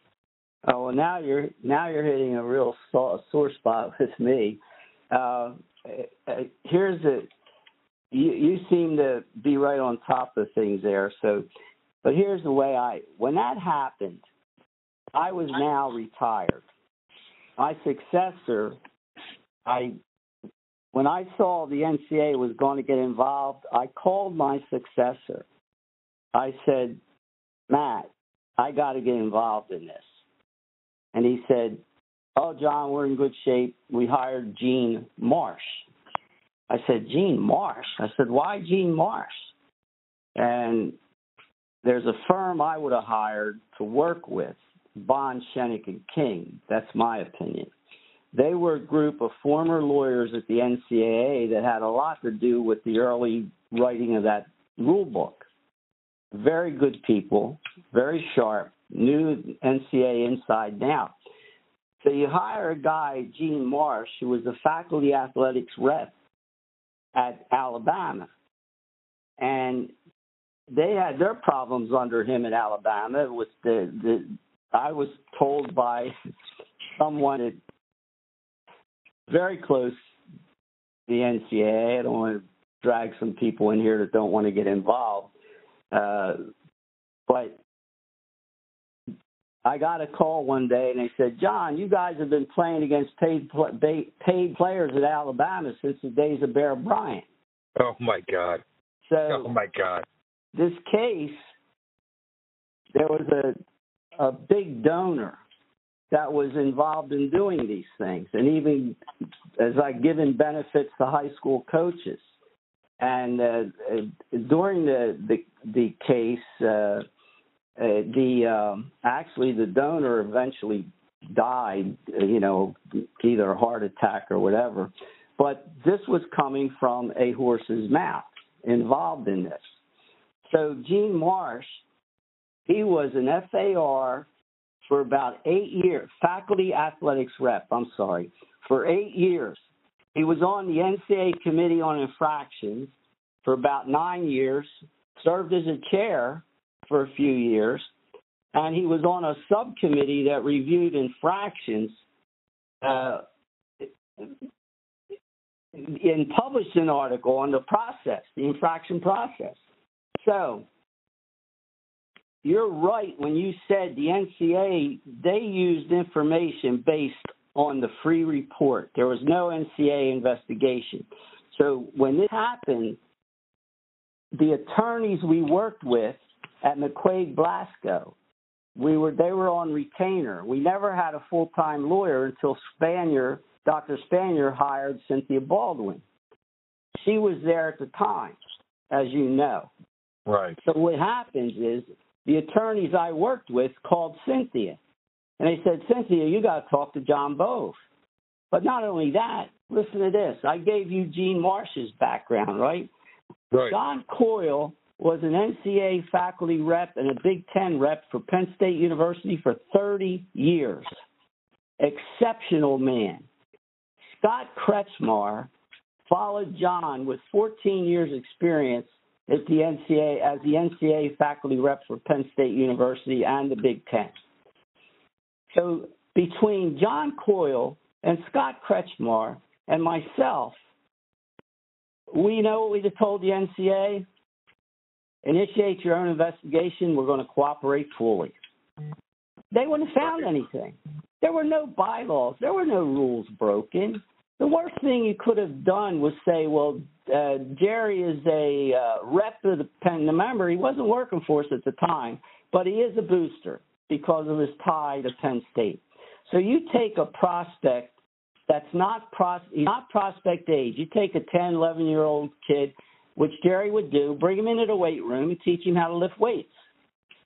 [SPEAKER 3] Oh, well, now you're now you're hitting a real sore spot (laughs) with me. Uh, uh, here's the you, you seem to be right on top of things there. So, but here's the way I when that happened, I was now retired. My successor, I when I saw the NCA was going to get involved, I called my successor. I said, Matt, I got to get involved in this. And he said, Oh, John, we're in good shape. We hired Gene Marsh. I said, Gene Marsh? I said, why Gene Marsh? And there's a firm I would have hired to work with, Bond, Schoeneck, and King. That's my opinion. They were a group of former lawyers at the NCAA that had a lot to do with the early writing of that rule book. Very good people, very sharp, knew NCA inside now. So you hire a guy, Gene Marsh, who was a faculty athletics rep at Alabama. And they had their problems under him at Alabama with the, the I was told by someone at very close the NCAA. I don't want to drag some people in here that don't want to get involved. Uh, but I got a call one day and they said, John, you guys have been playing against paid paid players at Alabama since the days of Bear Bryant.
[SPEAKER 2] Oh my God!
[SPEAKER 3] So
[SPEAKER 2] oh my God!
[SPEAKER 3] This case, there was a a big donor that was involved in doing these things, and even as I given benefits to high school coaches. And uh, during the the, the case. Uh, uh, the um, actually the donor eventually died, you know, either a heart attack or whatever. But this was coming from a horse's mouth involved in this. So Gene Marsh, he was an FAR for about eight years, faculty athletics rep, I'm sorry, for eight years. He was on the NCAA committee on infractions for about nine years, served as a chair for a few years, and he was on a subcommittee that reviewed infractions uh, and published an article on the process, the infraction process. So you're right when you said the NCA they used information based on the Freeh report. There was no NCA investigation. So when this happened, the attorneys we worked with at McQuaide Blasko. We were they were on retainer. We never had a full time lawyer until Spanier, Dr. Spanier hired Cynthia Baldwin. She was there at the time, as you know.
[SPEAKER 2] Right.
[SPEAKER 3] So what happens is the attorneys I worked with called Cynthia. And they said, Cynthia, you got to talk to John Bove. But not only that, listen to this. I gave you Gene Marsh's background, right?
[SPEAKER 2] Right.
[SPEAKER 3] John Coyle was an NCAA faculty rep and a Big Ten rep for Penn State University for 30 years. Exceptional man. Scott Kretchmar followed John with 14 years experience at the NCAA as the NCAA faculty rep for Penn State University and the Big Ten. So between John Coyle and Scott Kretchmar and myself, we know what we'd have told the NCA. Initiate your own investigation. We're going to cooperate fully. They wouldn't have found anything. There were no bylaws. There were no rules broken. The worst thing you could have done was say, well, uh, Jerry is a uh, rep of the Penn. Remember, he wasn't working for us at the time, but he is a booster because of his tie to Penn State. So you take a prospect that's not pros- not prospect age. You take a 10, 11 year old kid, which Jerry would do, bring him into the weight room and teach him how to lift weights.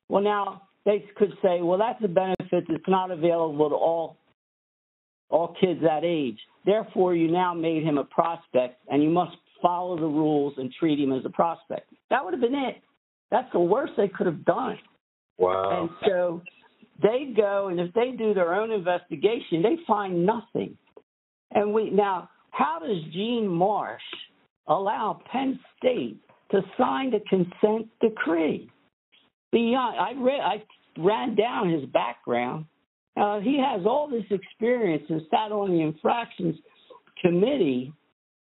[SPEAKER 3] Well, now they could say, well, that's a benefit that's not available to all all kids that age. Therefore, you now made him a prospect, and you must follow the rules and treat him as a prospect. That would have been it. That's the worst they could have done.
[SPEAKER 2] Wow.
[SPEAKER 3] And so they go, and if they do their own investigation, they find nothing. And we now, how does Gene Marsh allow Penn State to sign the consent decree? Beyond, I read, I ran down his background. Uh, he has all this experience and sat on the infractions committee.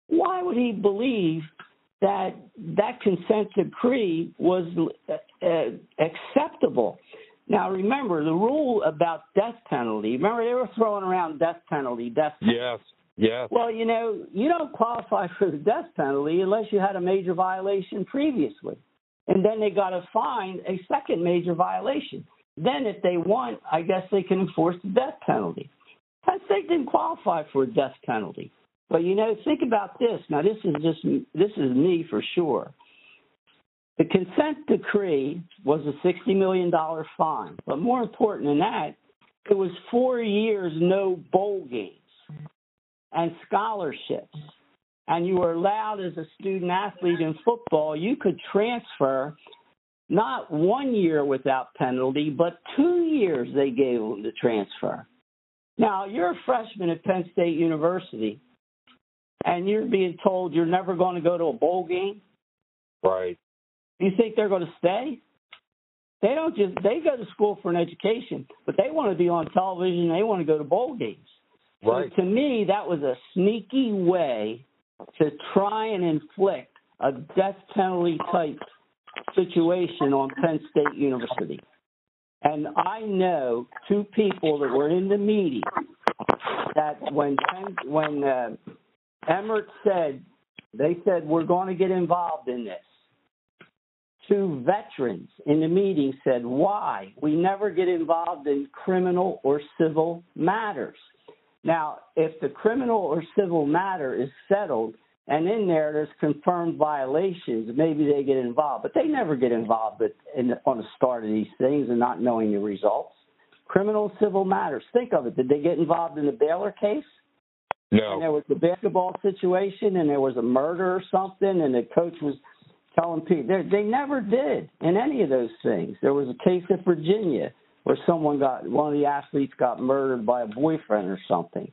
[SPEAKER 3] Why would he believe that that consent decree was uh, uh, acceptable? Now, remember the rule about death penalty. Remember they were throwing around death penalty, death.
[SPEAKER 2] Yes. Yes.
[SPEAKER 3] Well, you know, you don't qualify for the death penalty unless you had a major violation previously. And then they got to find a second major violation. Then, if they want, I guess they can enforce the death penalty. Penn State didn't qualify for a death penalty. But you know, think about this. Now, this is just this is me for sure. The consent decree was a $60 million fine. But more important than that, it was four years no bowl games and scholarships. And you were allowed as a student athlete in football, you could transfer not one year without penalty, but two years they gave them to transfer. Now, you're a freshman at Penn State University, and you're being told you're never going to go to a bowl game.
[SPEAKER 2] Right.
[SPEAKER 3] You think they're going to stay? They don't just they go to school for an education, but they want to be on television. They want to go to bowl games.
[SPEAKER 2] Right.
[SPEAKER 3] So to me, that was a sneaky way to try and inflict a death penalty type situation on Penn State University. And I know two people that were in the meeting that when Penn, when uh, Emmert said they said we're going to get involved in this two veterans in the meeting said, Why? We never get involved in criminal or civil matters. Now, if the criminal or civil matter is settled and in there there's confirmed violations, maybe they get involved, but they never get involved in, on the start of these things and not knowing the results. Criminal civil matters. Think of it. Did they get involved in the Baylor case?
[SPEAKER 2] No.
[SPEAKER 3] And there was a basketball situation and there was a murder or something and the coach was telling people they, they never did in any of those things. There was a case in Virginia where someone got one of the athletes got murdered by a boyfriend or something.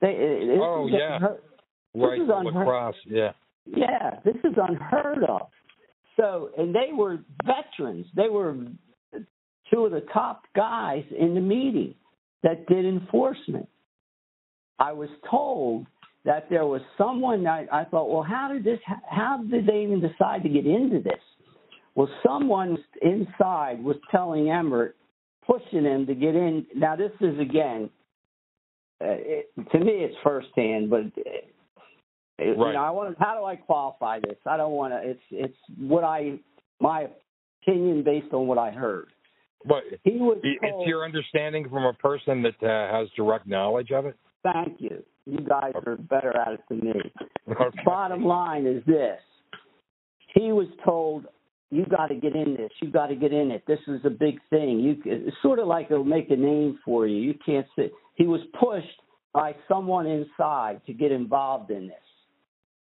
[SPEAKER 3] They it,
[SPEAKER 2] oh yeah,
[SPEAKER 3] unheard,
[SPEAKER 2] right.
[SPEAKER 3] This is unheard,
[SPEAKER 2] lacrosse, yeah.
[SPEAKER 3] Yeah, this is unheard of. So, and they were veterans. They were two of the top guys in the meeting that did enforcement. I was told that there was someone I, I thought, well, how did this? How did they even decide to get into this? Well, someone inside was telling Emmert, pushing him to get in. Now, this is again, uh, it, to me, it's firsthand, but it,
[SPEAKER 2] right.
[SPEAKER 3] you know, I want. How do I qualify this? I don't want to. It's it's what I my opinion based on what I heard.
[SPEAKER 2] But
[SPEAKER 3] he was.
[SPEAKER 2] It's
[SPEAKER 3] told,
[SPEAKER 2] your understanding from a person that uh, has direct knowledge of it.
[SPEAKER 3] Thank you. You guys are better at it than me. (laughs)
[SPEAKER 2] Okay.
[SPEAKER 3] Bottom line is this. He was told, you got to get in this. You got to get in it. This is a big thing. You It's sort of like it'll make a name for you. You can't sit. He was pushed by someone inside to get involved in this.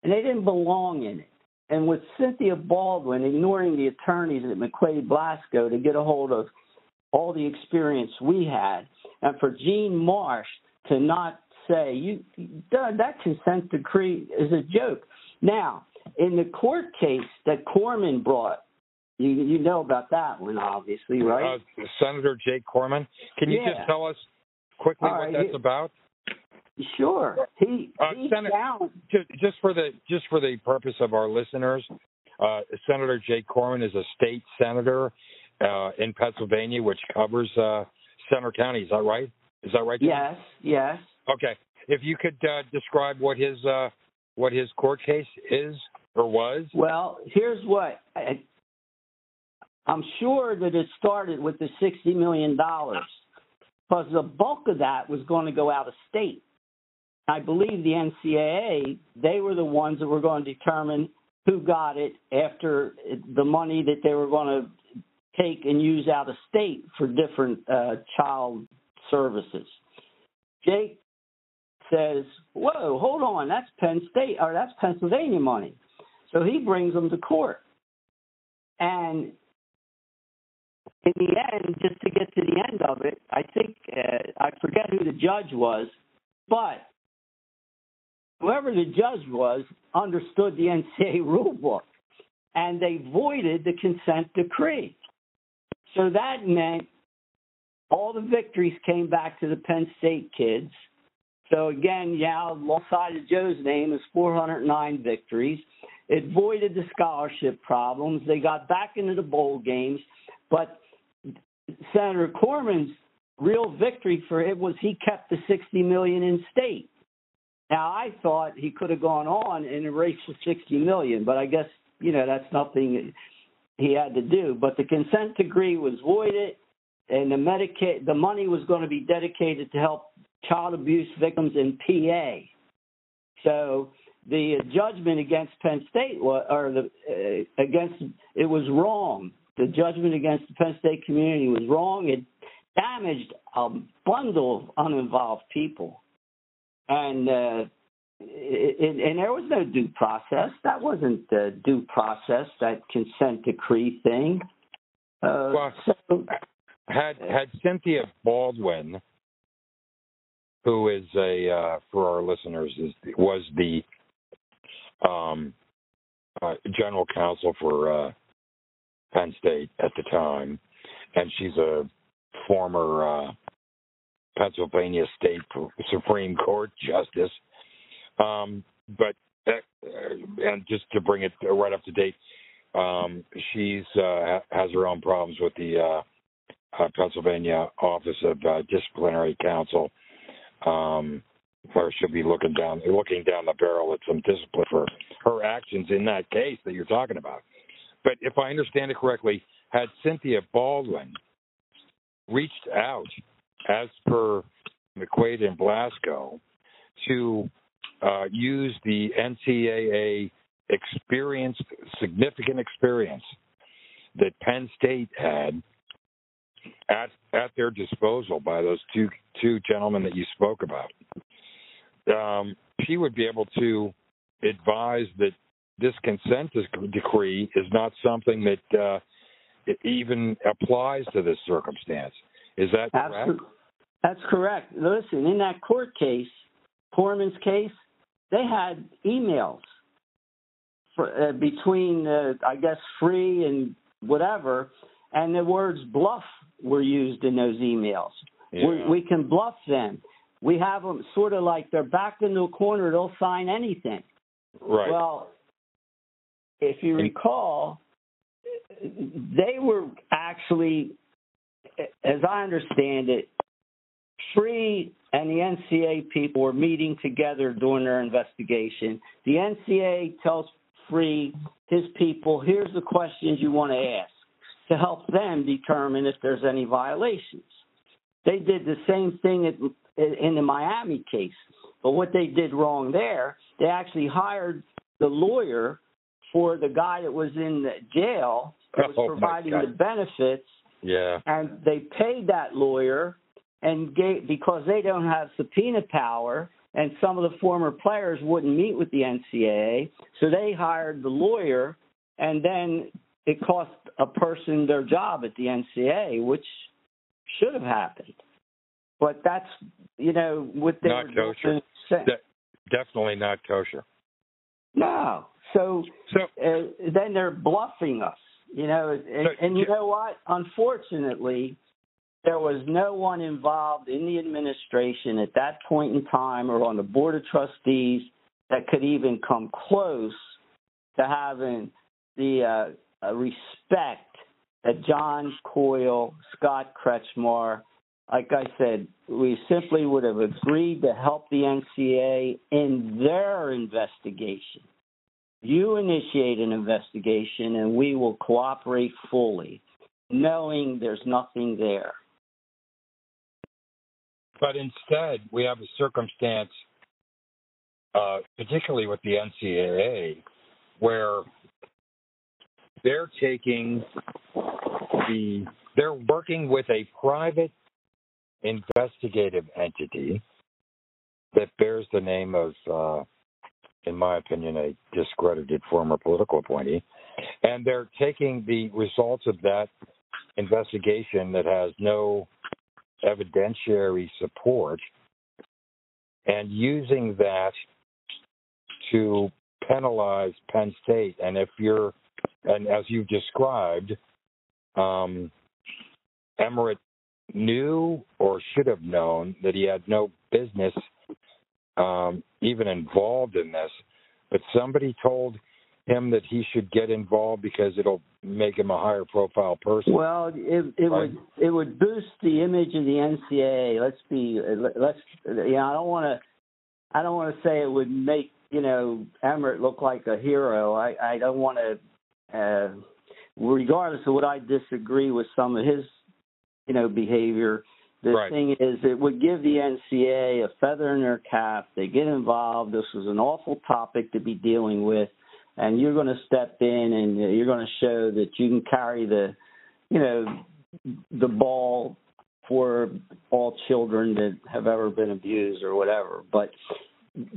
[SPEAKER 3] And they didn't belong in it. And with Cynthia Baldwin ignoring the attorneys at McQuaide Blasko to get a hold of all the experience we had, and for Gene Marsh to not say you that consent decree is a joke. Now, in the court case that Corman brought, you you know about that one, obviously, right?
[SPEAKER 2] Uh, Senator Jake Corman. Can you
[SPEAKER 3] Yeah.
[SPEAKER 2] just tell us quickly
[SPEAKER 3] All
[SPEAKER 2] what
[SPEAKER 3] right,
[SPEAKER 2] that's
[SPEAKER 3] here-
[SPEAKER 2] about?
[SPEAKER 3] Sure. He
[SPEAKER 2] Uh,
[SPEAKER 3] he found
[SPEAKER 2] Just, just for the just for the purpose of our listeners, uh, Senator Jake Corman is a state senator uh, in Pennsylvania, which covers uh, Centre County. Is that right? Is that right?
[SPEAKER 3] Yes, yes.
[SPEAKER 2] Okay. If you could uh, describe what his uh, what his court case is or was.
[SPEAKER 3] Well, here's what I, I'm sure that it started with the sixty million dollars, because the bulk of that was going to go out of state. I believe the NCAA they were the ones that were going to determine who got it after the money that they were going to take and use out of state for different uh, child services. Jake says, "Whoa, hold on, that's Penn State or that's Pennsylvania money." So he brings them to court. And in the end, just to get to the end of it, I think uh, I forget who the judge was, but whoever the judge was understood the (laughs) NCAA rule book, and they voided the consent decree. So that meant all the victories came back to the Penn State kids. So again, yeah, alongside of Joe's name is 409 victories. It voided the scholarship problems. They got back into the bowl games, but Senator Corman's real victory for it was he kept the 60 million in state. Now I thought he could have gone on and erased the 60 million, but I guess you know that's nothing he had to do. But the consent decree was voided, and the Medicaid the money was going to be dedicated to help child abuse victims in PA. So the judgment against Penn State or the uh, against it was wrong. The judgment against the Penn State community was wrong. It damaged a bundle of uninvolved people, and uh, it, it, and there was no due process. That wasn't the due process. That consent decree thing. Uh,
[SPEAKER 2] Well,
[SPEAKER 3] so,
[SPEAKER 2] Had had Cynthia Baldwin, who is a uh, for our listeners is was the um, uh, general counsel for uh, Penn State at the time, and she's a former uh, Pennsylvania State Supreme Court justice. Um, but uh, and just to bring it right up to date, um, she's uh, has her own problems with the uh, uh, Pennsylvania Office of uh, Disciplinary Counsel, um, where she'll be looking down looking down the barrel at some discipline for her actions in that case that you're talking about. But if I understand it correctly, had Cynthia Baldwin reached out, as per McQuaide and Blasko, to uh, use the NCAA experience, significant experience that Penn State had at at their disposal by those two two gentlemen that you spoke about. Um, she would be able to advise that this consent decree is not something that uh, it even applies to this circumstance. Is that correct?
[SPEAKER 3] That's correct. Listen, in that court case, Corman's case, they had emails for, uh, between, uh, I guess, Freeh and whatever, and the words bluff were used in those emails.
[SPEAKER 2] Yeah.
[SPEAKER 3] We, we can bluff them. We have them sort of like they're backed into a corner. They'll sign anything.
[SPEAKER 2] right.
[SPEAKER 3] Well, if you recall, they were actually, as I understand it, Freeh and the NCA people were meeting together during their investigation. The NCA tells Freeh, his people, here's the questions you want to ask to help them determine if there's any violations. They did the same thing in the Miami case, but what they did wrong there, they actually hired the lawyer for the guy that was in the jail that was
[SPEAKER 2] Oh,
[SPEAKER 3] providing the benefits
[SPEAKER 2] yeah.
[SPEAKER 3] and they paid that lawyer and gave because they don't have subpoena power and some of the former players wouldn't meet with the NCAA so they hired the lawyer and then it cost a person their job at the NCAA which should have happened but that's you know what they
[SPEAKER 2] Not kosher. De- definitely not kosher.
[SPEAKER 3] no so
[SPEAKER 2] So
[SPEAKER 3] uh, then they're bluffing us, you know. And,
[SPEAKER 2] So,
[SPEAKER 3] and you know what? Unfortunately, there was no one involved in the administration at that point in time or on the board of trustees that could even come close to having the uh, uh, respect that John Coyle, Scott Kretchmar, like I said, we simply would have agreed to help the NCA in their investigation. You initiate an investigation and we will cooperate fully, knowing there's nothing there.
[SPEAKER 2] But instead, we have a circumstance, uh, particularly with the NCAA, where they're taking the they're working with a private investigative entity that bears the name of, uh, in my opinion, a discredited former political appointee, and they're taking the results of that investigation that has no evidentiary support and using that to penalize Penn State. And if you're, and as you've described, um, Emmert knew or should have known that he had no business um, even involved in this, but somebody told him that he should get involved because it'll make him a higher profile person.
[SPEAKER 3] Well, it it
[SPEAKER 2] Right.
[SPEAKER 3] would it would boost the image of the NCAA. Let's be let's you know I don't want to I don't want to say it would make you know Emmert look like a hero. I I don't want to, uh, regardless of what I disagree with some of his you know behavior. The
[SPEAKER 2] Right.
[SPEAKER 3] thing is, it would give the NCAA a feather in their cap. They get involved. This was an awful topic to be dealing with and you're going to step in and you're going to show that you can carry the, you know, the ball for all children that have ever been abused or whatever. But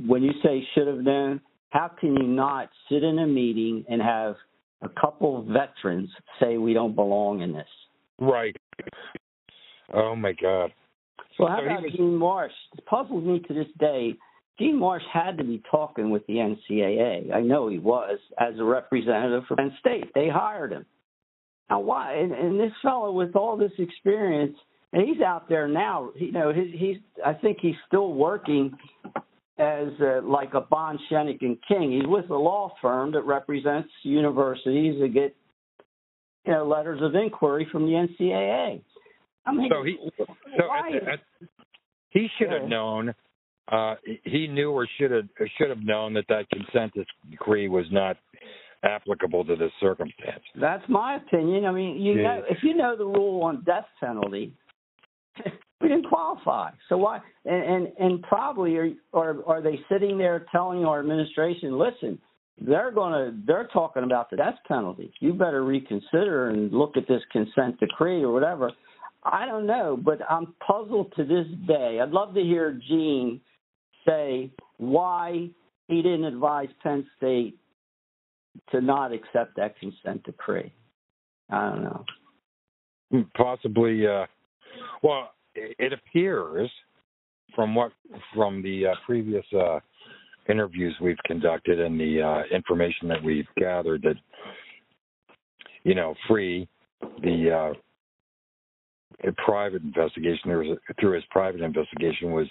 [SPEAKER 3] when you say should have known, how can you not sit in a meeting and have a couple of veterans say we don't belong in this?
[SPEAKER 2] Right. Oh my God.
[SPEAKER 3] Well, how
[SPEAKER 2] So
[SPEAKER 3] about
[SPEAKER 2] was-
[SPEAKER 3] Gene Marsh? It puzzles me to this day. Gene Marsh had to be talking with the NCAA. I know he was as a representative for Penn State. They hired him. Now, why? And, and this fellow with all this experience, and he's out there now. You know, he's, he's I think he's still working as uh, like a Bond Schoeneck and King. He's with a law firm that represents universities that get you know letters of inquiry from the NCAA. I mean,
[SPEAKER 2] So he, so at, at, he should have known. Uh, he knew or should have should have known that that consent decree was not applicable to this circumstance.
[SPEAKER 3] That's my opinion. I mean, you
[SPEAKER 2] Yeah.
[SPEAKER 3] know, if you know the rule on death penalty, (laughs) we didn't qualify. So why? And and, and probably are, are are they sitting there telling our administration, listen, they're gonna they're talking about the death penalty. You better reconsider and look at this consent decree or whatever. I don't know, but I'm puzzled to this day. I'd love to hear Gene say why he didn't advise Penn State to not accept that consent decree. I don't know.
[SPEAKER 2] Possibly. Uh, well, it appears from what from the uh, previous uh, interviews we've conducted and the uh, information that we've gathered that you know, Freeh the uh, a private investigation there was a, through his private investigation was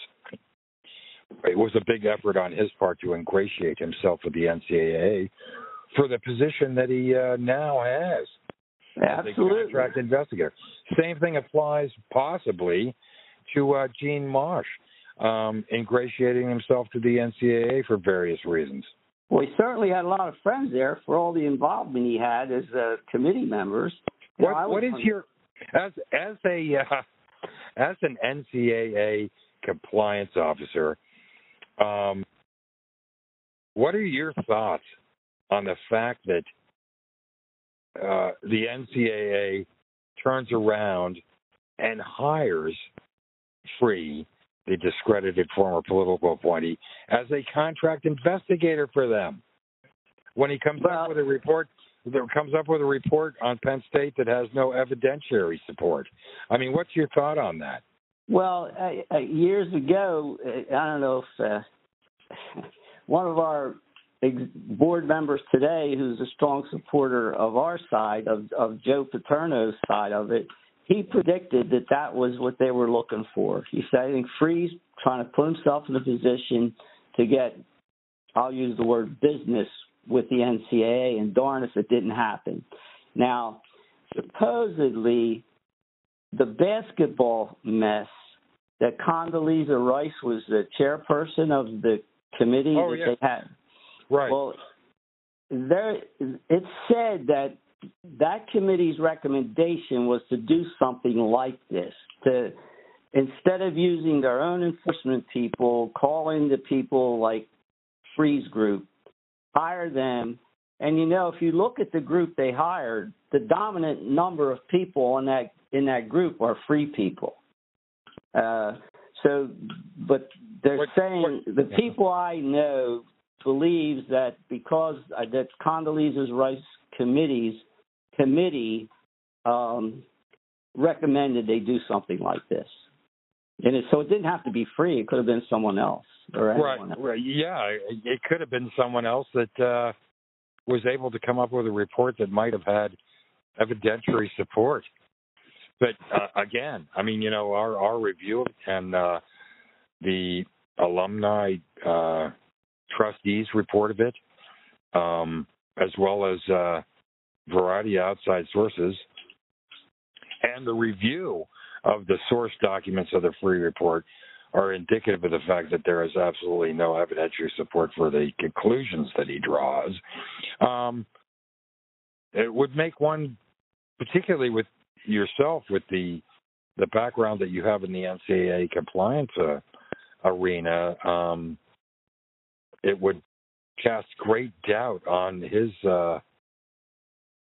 [SPEAKER 2] it was a big effort on his part to ingratiate himself with the NCAA for the position that he uh, now has as a
[SPEAKER 3] Absolutely.
[SPEAKER 2] contract investigator. Same thing applies possibly to uh, Gene Marsh, um, ingratiating himself to the NCAA for various reasons.
[SPEAKER 3] Well, he certainly had a lot of friends there for all the involvement he had as uh, committee members. You know,
[SPEAKER 2] What, what is your as as a uh, (laughs) as an NCAA compliance officer? Um, what are your thoughts on the fact that uh, the NCAA turns around and hires Freeh, the discredited former political appointee, as a contract investigator for them? When he comes
[SPEAKER 3] Well-
[SPEAKER 2] up with a report that comes up with a report on Penn State that has no evidentiary support. I mean, what's your thought on that?
[SPEAKER 3] Well, uh, years ago, I don't know if uh, (laughs) one of our ex- board members today, who's a strong supporter of our side, of, of Joe Paterno's side of it, he predicted that that was what they were looking for. He said, I think Freeh's trying to put himself in a position to get, I'll use the word business with the NCAA, and darn if it didn't happen. Now, supposedly, the basketball mess that Condoleezza Rice was the chairperson of the committee
[SPEAKER 2] Oh,
[SPEAKER 3] that
[SPEAKER 2] yeah.
[SPEAKER 3] they had.
[SPEAKER 2] Right.
[SPEAKER 3] Well, there it said that that committee's recommendation was to do something like this to instead of using their own enforcement people, calling the people like Freeh's Group, hire them. And you know, if you look at the group they hired, the dominant number of people in that in that group are Freeh people. Uh, so, but they're
[SPEAKER 2] What-
[SPEAKER 3] saying
[SPEAKER 2] what-
[SPEAKER 3] the
[SPEAKER 2] yeah.
[SPEAKER 3] people I know believes that because uh, that Condoleezza's Rice committees committee um, recommended they do something like this, and it, so it didn't have to be Freeh. It could have been someone else
[SPEAKER 2] Right,
[SPEAKER 3] else.
[SPEAKER 2] right. Yeah, it it could have been someone else that uh, was able to come up with a report that might have had evidentiary support. But uh, again, I mean, you know, our our review and uh, the alumni uh, trustees report of it, um, as well as uh, variety of outside sources, and the review of the source documents of the Freeh report are indicative of the fact that there is absolutely no evidentiary support for the conclusions that he draws. Um, it would make one, particularly with yourself, with the the background that you have in the NCAA compliance uh, arena, um, it would cast great doubt on his uh,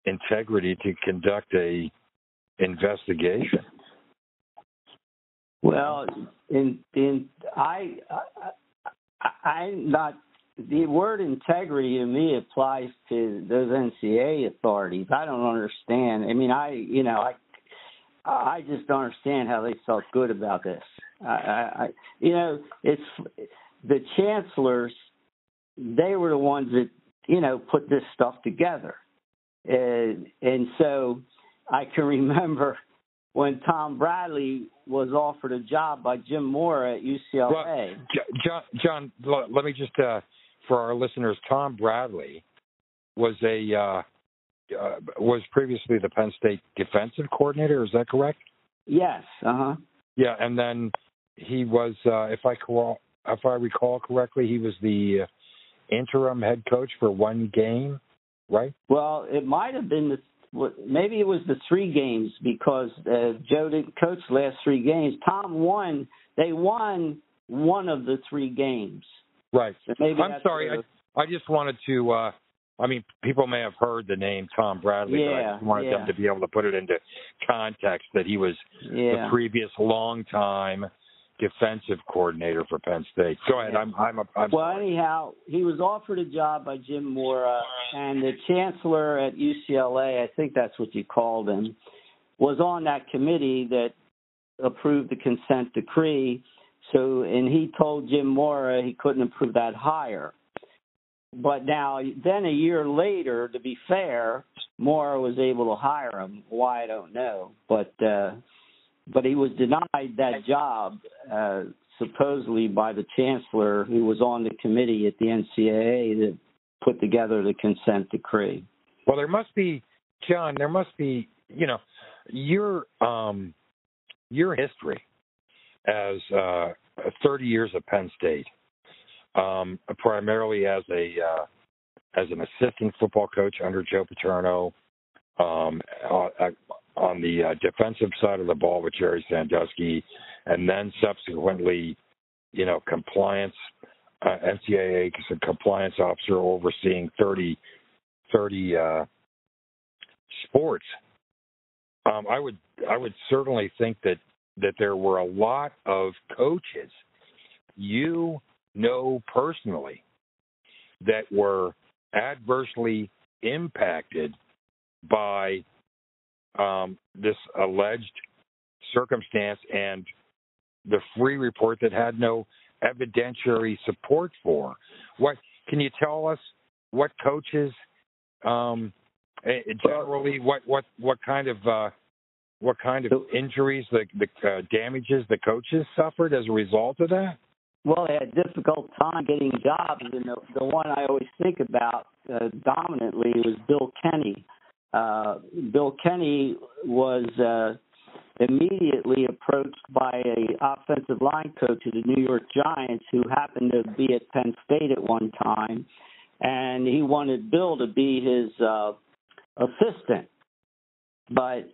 [SPEAKER 2] integrity to conduct a investigation.
[SPEAKER 3] Well, in in I, I I'm not the word integrity to me applies to those NCAA authorities. I don't understand. I mean, I you know I I just don't understand how they felt good about this. I, I, you know it's the chancellors. They were the ones that you know put this stuff together, and and so I can (laughs) remember when Tom Bradley was offered a job by Jim Mora at UCLA.
[SPEAKER 2] J- John, John, let me just uh, for our listeners, Tom Bradley was a uh, uh, was previously the Penn State defensive coordinator. Is that correct?
[SPEAKER 3] yes, uh huh.
[SPEAKER 2] Yeah, and then he was, uh, if I cor- if I recall correctly, he was the interim head coach for one game, right?
[SPEAKER 3] Well, it might have been the maybe it was the three games because uh, Joe didn't coach the last three games. Tom won. They won one of the three games.
[SPEAKER 2] Right.
[SPEAKER 3] So maybe
[SPEAKER 2] I'm sorry.
[SPEAKER 3] where-
[SPEAKER 2] I, I just wanted to. Uh, I mean, people may have heard the name Tom Bradley, but I
[SPEAKER 3] Yeah,
[SPEAKER 2] just wanted
[SPEAKER 3] yeah.
[SPEAKER 2] them to be able to put it into context that he was
[SPEAKER 3] yeah.
[SPEAKER 2] the previous longtime defensive coordinator for Penn State. Go ahead. I'm. I'm. A, I'm
[SPEAKER 3] Well,
[SPEAKER 2] sorry.
[SPEAKER 3] anyhow, he was offered a job by Jim Mora, and the chancellor at UCLA, I think that's what you called him, was on that committee that approved the consent decree. So, and he told Jim Mora he couldn't approve that hire. But now, then a year later, to be fair, Mora was able to hire him. Why I don't know, but uh, but he was denied that job uh, supposedly by the chancellor who was on the committee at the NCAA that put together the consent decree.
[SPEAKER 2] Well, there must be, John. There must be, you know, your um, your history as uh, 30 years at Penn State, um, primarily as a uh, as an assistant football coach under Joe Paterno, um, uh, on the uh, defensive side of the ball with Jerry Sandusky, and then subsequently, you know, compliance, uh, NCAA compliance officer overseeing 30 30 uh, sports, um, I would I would certainly think that that there were a lot of coaches you know personally that were adversely impacted by um, this alleged circumstance and the Freeh report that had no evidentiary support for. What can you tell us? What coaches um, eh, generally what what what kind of uh, what kind of injuries, the the uh, damages the coaches suffered as a result of that?
[SPEAKER 3] Well, they had a difficult time getting jobs, and the, the one I always think about uh, dominantly was Bill Kenney. Uh, Bill Kenney was uh, immediately approached by a offensive line coach of the New York Giants who happened to be at Penn State at one time, and he wanted Bill to be his uh, assistant, but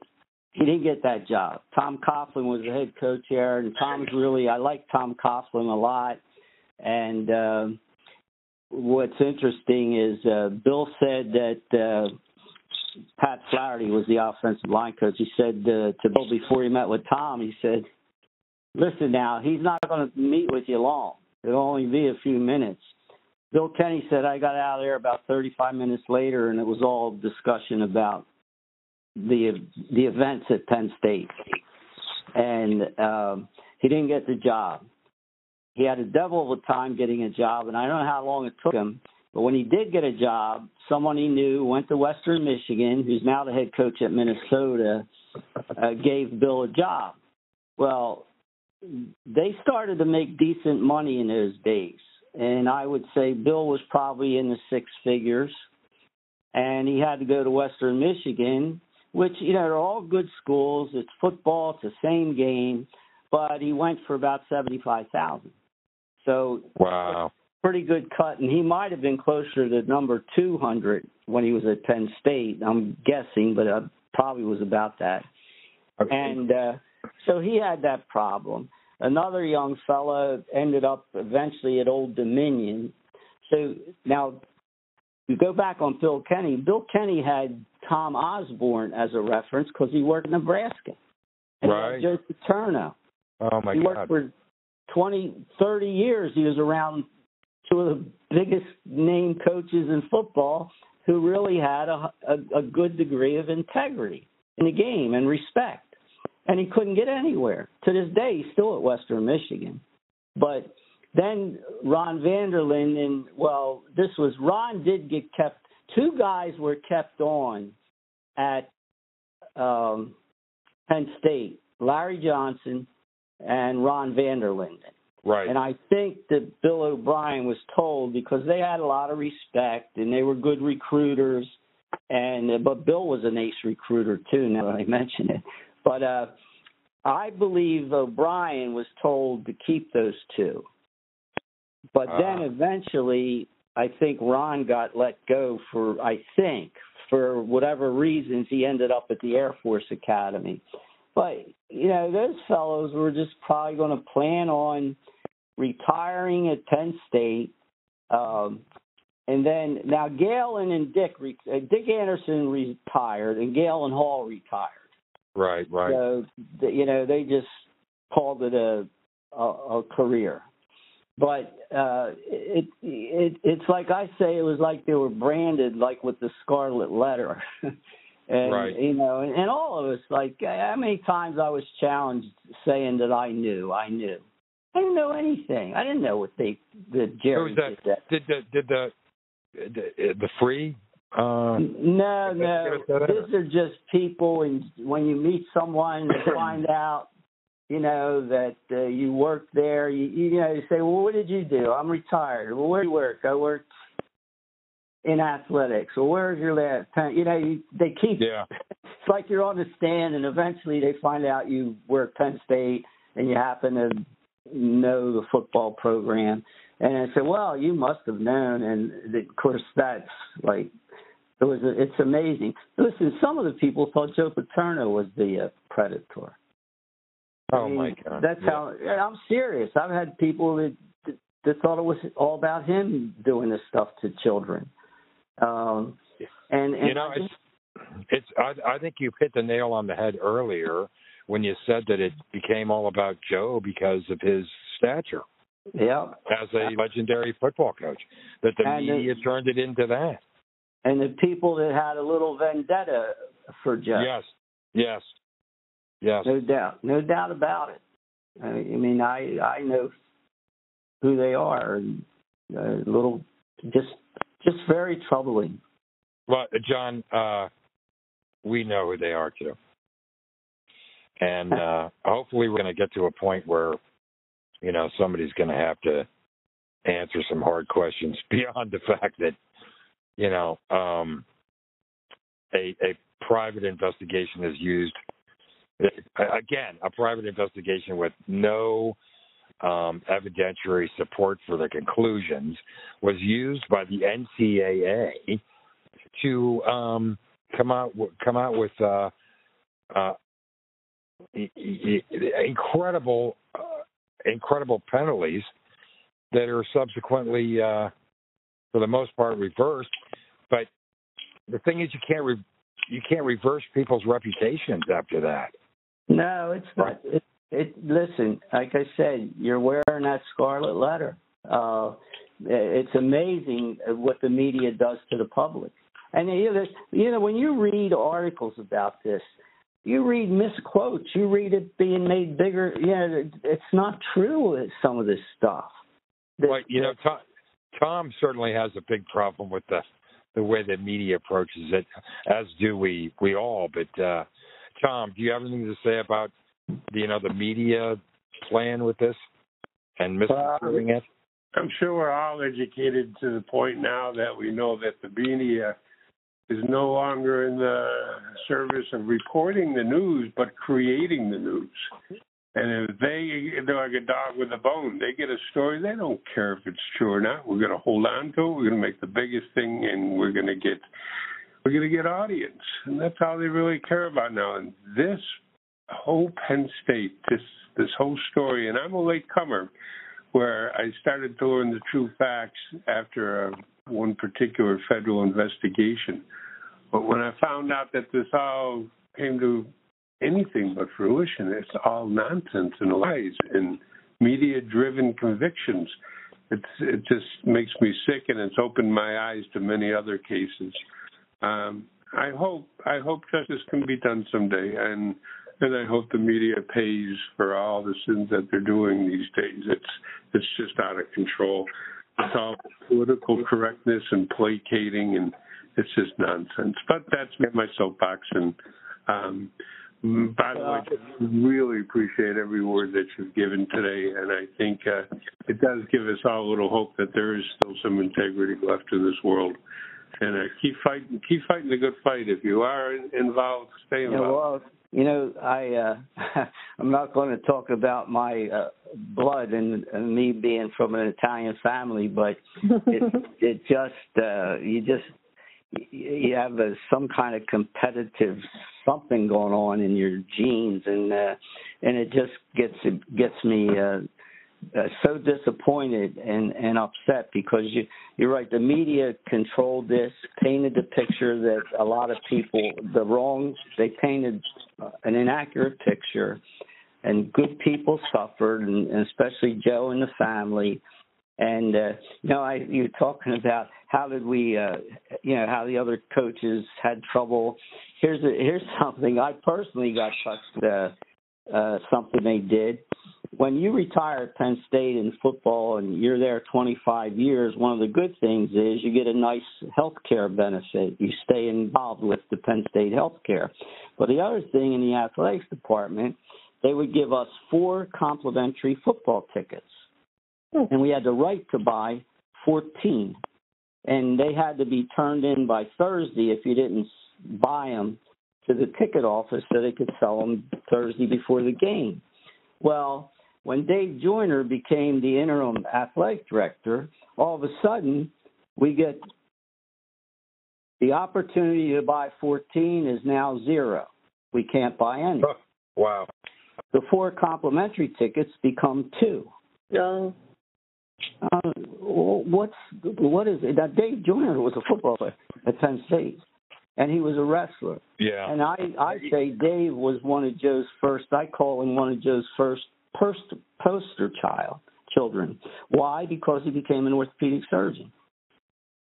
[SPEAKER 3] he didn't get that job. Tom Coughlin was the head coach there, and Tom's really I like Tom Coughlin a lot. And uh, what's interesting is uh, Bill said that uh, Pat Flaherty was the offensive line coach. He said uh, to Bill before he met with Tom, he said, "Listen now, he's not going to meet with you long. It'll only be a few minutes." Bill Kenney said I got out of there about 35 minutes later, and it was all discussion about the the events at Penn State, and um, he didn't get the job. He had a devil of a time getting a job, and I don't know how long it took him. But when he did get a job, someone he knew went to Western Michigan, who's now the head coach at Minnesota, uh, gave Bill a job. Well, they started to make decent money in those days, and I would say Bill was probably in the six figures, and he had to go to Western Michigan, which you know they're all good schools. It's football, it's the same game, but he went for about seventy five thousand. So
[SPEAKER 2] Wow.
[SPEAKER 3] Pretty good cut, and he might have been closer to number two hundred when he was at Penn State. I'm guessing, but uh, probably was about that. And uh, so he had that problem. Another young fella ended up eventually at Old Dominion. So now you go back on Bill Kenney. Bill Kenney had Tom Osborne as a reference because he worked in Nebraska. And
[SPEAKER 2] Right.
[SPEAKER 3] Joe Paterno.
[SPEAKER 2] oh my
[SPEAKER 3] he
[SPEAKER 2] God.
[SPEAKER 3] He worked for 20, 30 years. He was around two of the biggest name coaches in football who really had a, a, a good degree of integrity in the game and respect. And he couldn't get anywhere. To this day, he's still at Western Michigan. But then Ron Vanderlinden, and well, this was Ron did get kept. Two guys were kept on at um, Penn State: Larry Johnson and Ron Vanderlinden.
[SPEAKER 2] Right.
[SPEAKER 3] And I think that Bill O'Brien was told because they had a lot of respect and they were good recruiters. And but Bill was an ace recruiter too. Now that I (laughs) mention it, but uh, I believe O'Brien was told to keep those two. But then
[SPEAKER 2] Ah.
[SPEAKER 3] eventually, I think Ron got let go for I think for whatever reasons he ended up at the Air Force Academy. But you know, those fellows were just probably going to plan on retiring at Penn State. Um, and then now Galen and Dick, uh, Dick Anderson retired, and Galen Hall retired.
[SPEAKER 2] right. Right.
[SPEAKER 3] So you know they just called it a a, a career. But uh, it, it it's like I say, it was like they were branded like with the scarlet letter. (laughs) and
[SPEAKER 2] Right.
[SPEAKER 3] you know, and, and all of us, like how many times I was challenged saying that I knew, I knew. I didn't know anything. I didn't know what they that Jerry did that.
[SPEAKER 2] Did the did the the, the Freeh? Uh,
[SPEAKER 3] No, no. These are just people, and when you meet someone and (clears throat) find out, you know, that uh, you work there, you, you know, you say, well, what did you do? I'm retired. Well, where do you work? I worked in athletics. Well, where's your last pen? You know, you, they keep.
[SPEAKER 2] yeah. (laughs)
[SPEAKER 3] It's like you're on the stand, and eventually they find out you work Penn State, and you happen to know the football program. And I said, well, you must have known. And of course, that's like it was. It's amazing. Listen, some of the people thought Joe Paterno was the uh, predator. I
[SPEAKER 2] Oh
[SPEAKER 3] mean,
[SPEAKER 2] my God.
[SPEAKER 3] That's
[SPEAKER 2] Yeah.
[SPEAKER 3] how. I'm serious. I've had people that that thought it was all about him doing this stuff to children. Um, and, and
[SPEAKER 2] you know,
[SPEAKER 3] just-
[SPEAKER 2] it's it's. I I think you hit the nail on the head earlier when you said that it became all about Joe because of his stature
[SPEAKER 3] yeah.
[SPEAKER 2] as a legendary football coach. That the
[SPEAKER 3] And
[SPEAKER 2] media turned it into that.
[SPEAKER 3] and the people that had a little vendetta for Joe.
[SPEAKER 2] Yes. Yes. Yes.
[SPEAKER 3] No doubt, no doubt about it. I mean, I I know who they are. And, uh, little, just just very troubling.
[SPEAKER 2] Well, John, uh, we know who they are too. And uh, hopefully we're going to get to a point where you know somebody's going to have to answer some hard questions (laughs) beyond the fact that you know um, a a private investigation is used again a private investigation with no um, evidentiary support for the conclusions was used by the NCAA to um, come out come out with uh, uh, incredible uh, incredible penalties that are subsequently, uh, for the most part, reversed. But the thing is, you can't re- you can't reverse people's reputations after that.
[SPEAKER 3] No, it's not. It, it listen, like I said, you're wearing that scarlet letter. Uh, it's amazing what the media does to the public. And you know, you know, when you read articles about this, you read misquotes, you read it being made bigger. You know, it's not true. Some of this stuff.
[SPEAKER 2] Well, you know, Tom, Tom certainly has a big problem with the the way the media approaches it, as do we we all. But uh, Tom, do you have anything to say about the, you know the media playing with this and misconstruing it?
[SPEAKER 5] I'm sure we're all educated to the point now that we know that the media is no longer in the service of reporting the news, but creating the news. And if they, they're like a dog with a bone, they get a story, they don't care if it's true or not. We're going to hold on to it. We're going to make the biggest thing, and we're going to get, we're going to get audience, and that's all they really care about now. And this whole Penn State, this this whole story, and I'm a late comer, where I started to learn the true facts after a, one particular federal investigation. But when I found out that this all came to anything but fruition, it's all nonsense and lies and media driven convictions. It's, it just makes me sick and it's opened my eyes to many other cases. Um, I hope I hope justice can be done someday, and and I hope the media pays for all the sins that they're doing these days. It's it's just out of control. It's all political correctness and placating and it's just nonsense. But that's me my soapbox. And um, by the way, just really appreciate every word that you've given today. And I think uh, it does give us all a little hope that there is still some integrity left in this world. And uh, keep fighting, keep fighting the good fight. If you are involved, stay involved.
[SPEAKER 3] Yeah, well, you know, I uh, (laughs) I'm not going to talk about my uh, blood and, and me being from an Italian family, but it (laughs) it just uh, you just you have a, some kind of competitive something going on in your genes, and uh, and it just gets it gets me uh, uh, so disappointed and and upset because you you're right. The media controlled this, painted the picture that a lot of people the wrong they painted uh, an inaccurate picture, and good people suffered, and, and especially Joe and the family and uh, you know, I you're talking about how did we, uh, you know, how the other coaches had trouble. Here's a, here's (laughs) something I personally got touched. Uh, uh, something they did when you retire at Penn State in football and you're there 25 years. One of the good things is you get a nice health care benefit. You stay involved with the Penn State health care. But the other thing in the athletics department, they would give us four complimentary football tickets Hmm. and we had the right to buy 14. And they had to be turned in by Thursday if you didn't buy them to the ticket office so they could sell them Thursday before the game. Well, when Dave Joyner became the interim athletic director, all of a sudden we get the opportunity to buy 14 is now zero. We can't buy any.
[SPEAKER 2] wow.
[SPEAKER 3] The four complimentary tickets become two.
[SPEAKER 4] Yeah.
[SPEAKER 3] Uh, what's what is it? That Dave Joyner was a football player at Penn State, and he was a wrestler.
[SPEAKER 2] Yeah.
[SPEAKER 3] And I I say Dave was one of Joe's first. I call him one of Joe's first poster poster child children. Why? Because he became an orthopedic surgeon.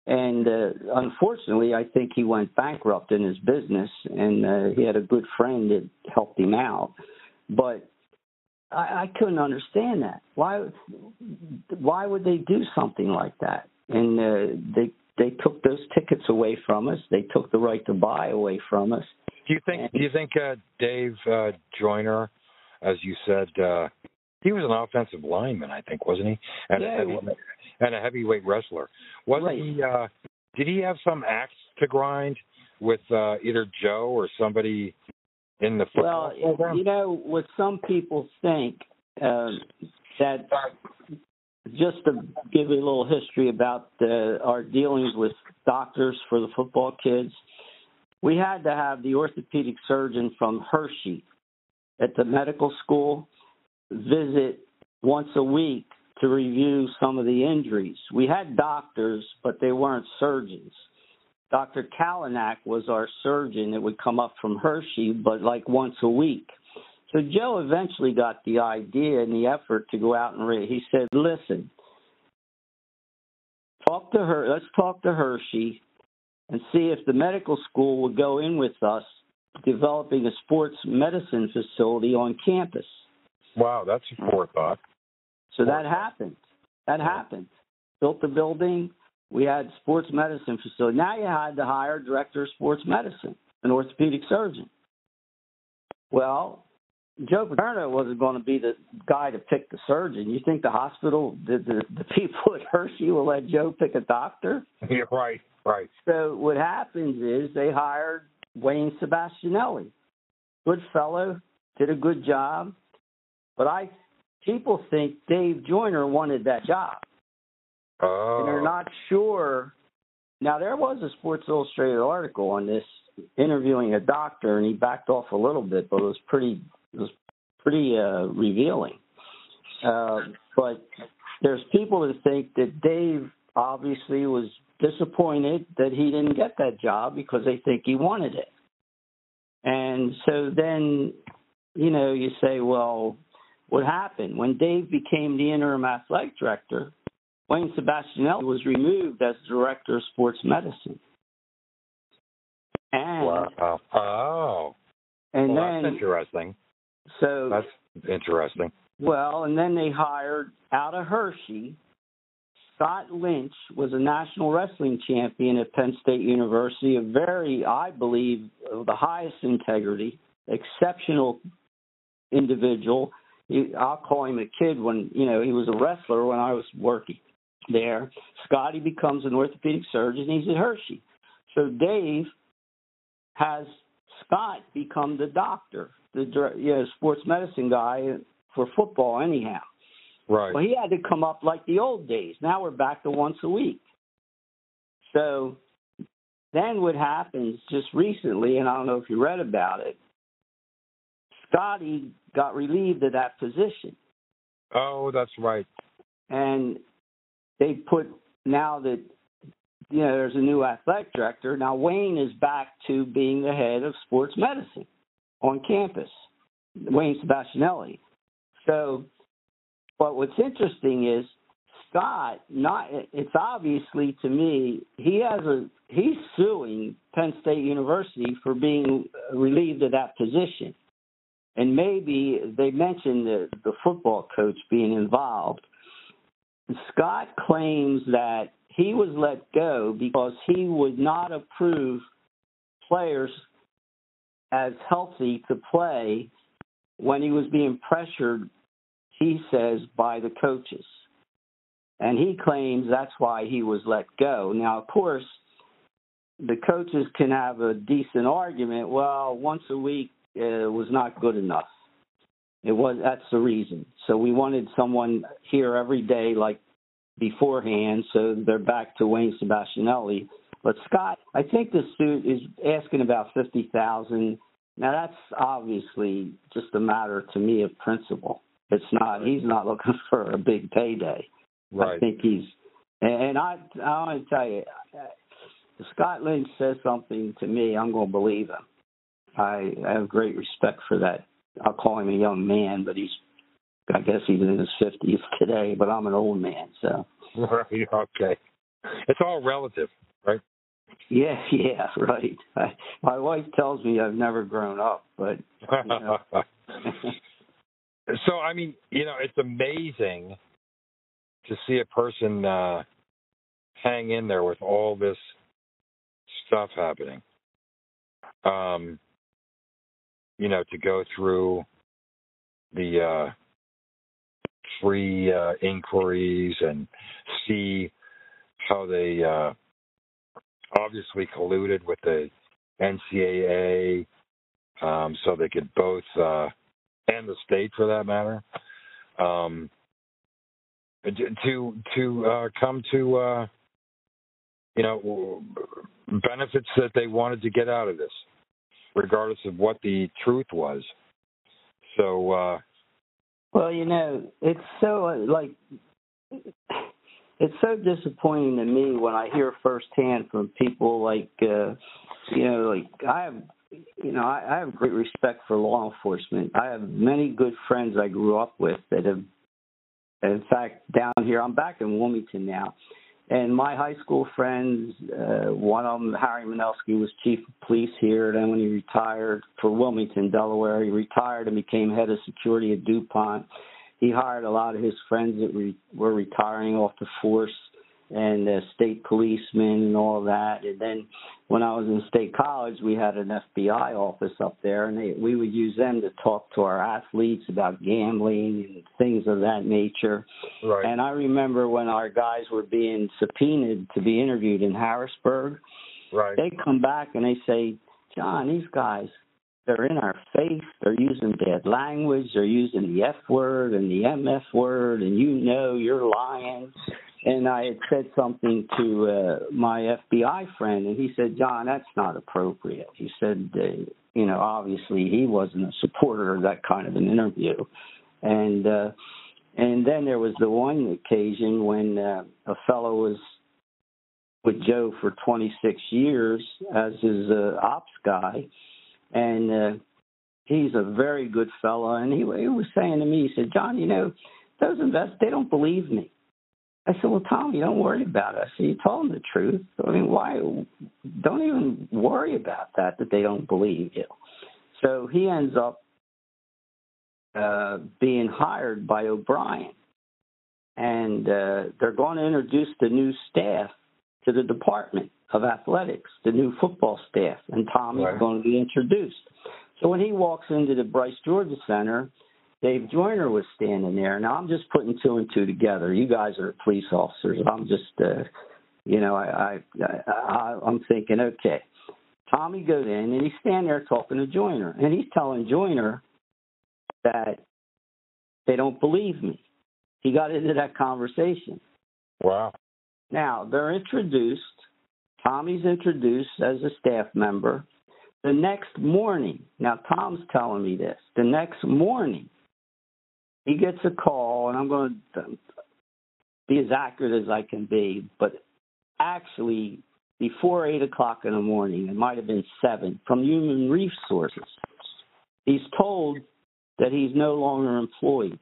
[SPEAKER 3] And uh, unfortunately, I think he went bankrupt in his business, and uh, he had a good friend that helped him out. But I, I couldn't understand that. Why? Why would they do something like that? And uh, they they took those tickets away from us. They took the right to buy away from us.
[SPEAKER 2] Do you think? Do you think uh, Dave uh, Joyner, as you said, uh, he was an offensive lineman, I think, wasn't he? And,
[SPEAKER 3] Yeah,
[SPEAKER 2] a, heavy, and a heavyweight wrestler. Wasn't
[SPEAKER 3] Right.
[SPEAKER 2] he? Uh, did he have some axe to grind with uh, either Joe or somebody in the football
[SPEAKER 3] Well,
[SPEAKER 2] program?
[SPEAKER 3] you know what some people think uh, that just to give you a little history about the, our dealings with doctors for the football kids, we had to have the orthopedic surgeon from Hershey at the medical school visit once a week to review some of the injuries. We had doctors, but they weren't surgeons. Dr. Kalinak was our surgeon that would come up from Hershey, but like once a week. So Joe eventually got the idea and the effort to go out and read. He said, "Listen, talk to her. Let's talk to Hershey and see if the medical school would go in with us, developing a sports medicine facility on campus."
[SPEAKER 2] wow, that's a forethought.
[SPEAKER 3] So that happened. That happened. Built the building. We had sports medicine facility. Now you had to hire a director of sports medicine, an orthopedic surgeon. Well, Joe Paterno wasn't going to be the guy to pick the surgeon. You think the hospital, the, the, the people at Hershey will let Joe pick a doctor? (laughs)
[SPEAKER 2] Yeah, right, right.
[SPEAKER 3] So what happens is they hired Wayne Sebastianelli. Good fellow, did a good job. But I people think Dave Joyner wanted that job.
[SPEAKER 2] Oh,
[SPEAKER 3] And they're not sure. Now there was a Sports Illustrated article on this interviewing a doctor and he backed off a little bit, but it was pretty it was pretty uh revealing. Uh but there's people that think that Dave obviously was disappointed that he didn't get that job because they think he wanted it. And so then, you know, you say, well, what happened? When Dave became the interim athletic director, Wayne Sebastianelli was removed as director of sports medicine. And
[SPEAKER 2] wow. Oh,
[SPEAKER 3] and
[SPEAKER 2] well, that's
[SPEAKER 3] then
[SPEAKER 2] interesting.
[SPEAKER 3] so
[SPEAKER 2] That's interesting.
[SPEAKER 3] Well, and then they hired out of Hershey. Scott Lynch was a national wrestling champion at Penn State University, a very, I believe, the highest integrity, exceptional individual. He, I'll call him a kid when, you know, he was a wrestler when I was working there. Scotty becomes an orthopedic surgeon. He's at Hershey. So Dave has Scott become the doctor, the you know, sports medicine guy for football anyhow.
[SPEAKER 2] Right.
[SPEAKER 3] Well, he had to come up like the old days. Now we're back to once a week. So then what happens just recently, and I don't know if you read about it, Scotty got relieved of that position.
[SPEAKER 2] Oh, that's right.
[SPEAKER 3] And they put now that you know there's a new athletic director. Now Wayne is back to being the head of sports medicine on campus. Wayne Sebastianelli. So, but what's interesting is Scott. Not it's obviously to me he has a he's suing Penn State University for being relieved of that position. And maybe they mentioned the, the football coach being involved. Scott claims that he was let go because he would not approve players as healthy to play when he was being pressured, he says, by the coaches. And he claims that's why he was let go. Now, of course, the coaches can have a decent argument. Well, once a week uh, was not good enough. It was that's the reason. So we wanted someone here every day, like beforehand. So they're back to Wayne Sebastianelli. But Scott, I think the suit is asking about fifty thousand. Now that's obviously just a matter to me of principle. It's not. He's not looking (laughs) for a big payday. I think he's, and I I want to tell you, if Scott Lynch says something to me, I'm going to believe him. I, I have great respect for that. I'll call him a young man, but he's, I guess he's in his fifties (laughs) today. But I'm an old man, so (laughs)
[SPEAKER 2] Right. Okay. It's all relative, right?
[SPEAKER 3] yeah, yeah, right. I, my wife tells me I've never grown up, but Yeah.
[SPEAKER 2] So I mean, you know, it's amazing to see a person uh hang in there with all this stuff happening. Um you know, to go through the uh, Freeh uh, inquiries and see how they uh, obviously colluded with the NCAA, um, so they could both uh, and the state, for that matter, um, to to uh, come to uh, you know benefits that they wanted to get out of this, regardless of what the truth was. So, uh,
[SPEAKER 3] Well, you know, it's so like it's so disappointing to me when I hear firsthand from people like uh you know, like I have you know, I, I have great respect for law enforcement. I have many good friends I grew up with that have in fact down here I'm back in Wilmington now. And my high school friends, uh, one of them, Harry Manelsky, was chief of police here. Then when he retired for Wilmington, Delaware, he retired and became head of security at DuPont. He hired a lot of his friends that re- were retiring off the force and uh, state policemen and all that. And then when I was in state college, we had an FBI office up there, and they, we would use them to talk to our athletes about gambling and things of that nature.
[SPEAKER 2] right,
[SPEAKER 3] And I remember when our guys were being subpoenaed to be interviewed in Harrisburg,
[SPEAKER 2] right,
[SPEAKER 3] they come back and they say, John, these guys, they're in our face. They're using bad language. They're using the F word and the MF word, and you know you're lying. And I had said something to uh, my FBI friend, and he said, John, that's not appropriate. He said, uh, you know, obviously he wasn't a supporter of that kind of an interview. And uh, and then there was the one occasion when uh, a fellow was with Joe for 26 years as his uh, ops guy, and uh, he's a very good fellow. And he, he was saying to me, he said, "John, you know, those invest they don't believe me." I said, "Well, Tommy, don't worry about it." I said, "You told them the truth. I mean, why? Don't even worry about that. That they don't believe you." So he ends up uh, being hired by O'Brien, and uh, they're going to introduce the new staff to the Department of Athletics, the new football staff, and Tommy's
[SPEAKER 2] Right.
[SPEAKER 3] going to be introduced. So when he walks into the Bryce Jordan Center, Dave Joyner was standing there. Now I'm just putting two and two together. You guys are police officers. I'm just, uh, you know, I, I, I, I'm thinking, okay. Tommy goes in and he's standing there talking to Joyner, and he's telling Joyner that they don't believe me. He got into that conversation.
[SPEAKER 2] wow,
[SPEAKER 3] Now they're introduced. Tommy's introduced as a staff member. The next morning, now Tom's telling me this. The next morning, he gets a call, and I'm going to be as accurate as I can be, but actually, before eight o'clock in the morning, it might have been seven, from Human Resources. He's told that he's no longer employed.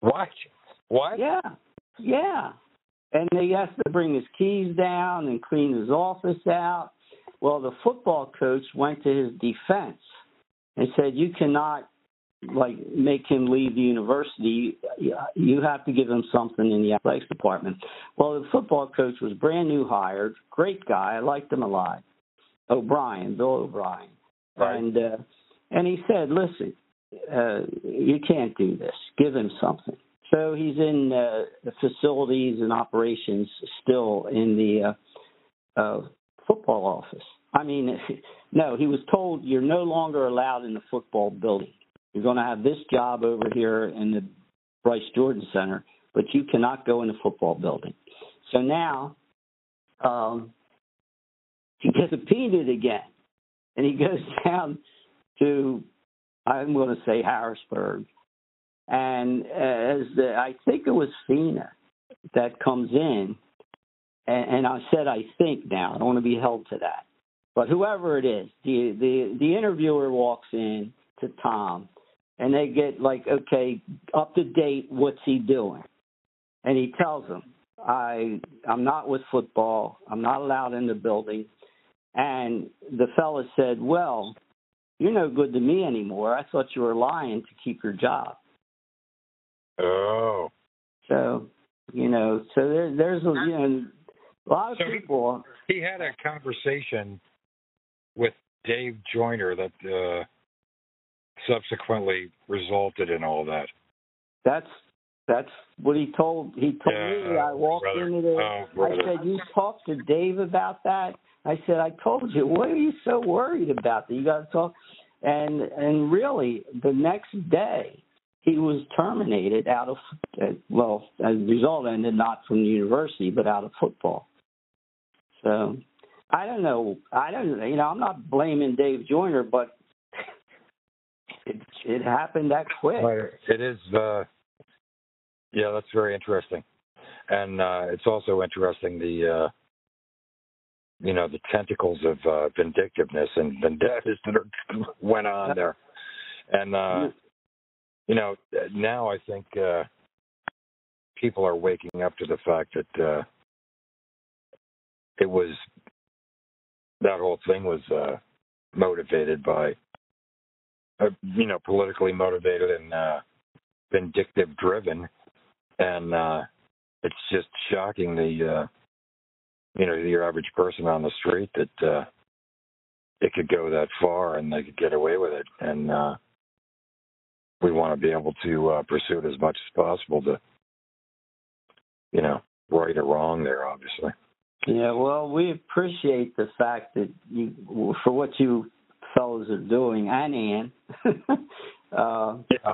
[SPEAKER 2] what, what?
[SPEAKER 3] Yeah, yeah. And he has to bring his keys down and clean his office out. Well, the football coach went to his defense and said, "You cannot like make him leave the university. You have to give him something in the athletics department." Well, the football coach was brand new hired, great guy. I liked him a lot. O'Brien, Bill O'Brien,
[SPEAKER 2] Right.
[SPEAKER 3] and uh, and he said, "Listen, uh, you can't do this. Give him something." So he's in uh, the facilities and operations still in the uh, uh, football office. I mean, (laughs) no, he was told you're no longer allowed in the football building. You're going to have this job over here in the Bryce Jordan Center, but you cannot go in the football building. So now um, he gets subpoenaed again, and he (laughs) goes down to I'm going to say Harrisburg, and as the, I think it was Fina that comes in, and, and I said I think now I don't want to be held to that, but whoever it is, the the the interviewer walks in to Tom, and they get like, okay, up to date, what's he doing? And he tells them, I I'm not with football, I'm not allowed in the building, and the fella said, well. You're no good to me anymore. I thought you were lying to keep your job.
[SPEAKER 2] Oh,
[SPEAKER 3] So, you know, so there, there's a you know a lot of
[SPEAKER 2] So he-
[SPEAKER 3] people.
[SPEAKER 2] he had a conversation with Dave Joyner that uh, subsequently resulted in all that.
[SPEAKER 3] That's that's what he told he told
[SPEAKER 2] Yeah,
[SPEAKER 3] me. I walked
[SPEAKER 2] brother.
[SPEAKER 3] into the.
[SPEAKER 2] Oh,
[SPEAKER 3] I said, "You talked to Dave about that?" I said, "I told you. What are you so worried about? That you got to talk." And and really, the next day, he was terminated out of well, as a result, ended not from the university, but out of football. So I don't know. I don't. You know, I'm not blaming Dave Joyner, but it it happened that quick.
[SPEAKER 2] It is, uh, yeah, that's very interesting, and uh, it's also interesting the, uh, you know, the tentacles of uh, vindictiveness and vendettas that are, (laughs) went on there, and uh, you know, now I think uh, people are waking up to the fact that uh, it was that whole thing was uh, motivated by, you know, politically motivated and uh, vindictive driven, and uh, it's just shocking the, uh, you know, your average person on the street that uh, it could go that far and they could get away with it, and uh, we want to be able to uh, pursue it as much as possible to, you know, right or wrong there, obviously.
[SPEAKER 3] Yeah, well, we appreciate the fact that you, for what you fellows are doing, and Ann. (laughs) uh,
[SPEAKER 2] Yeah.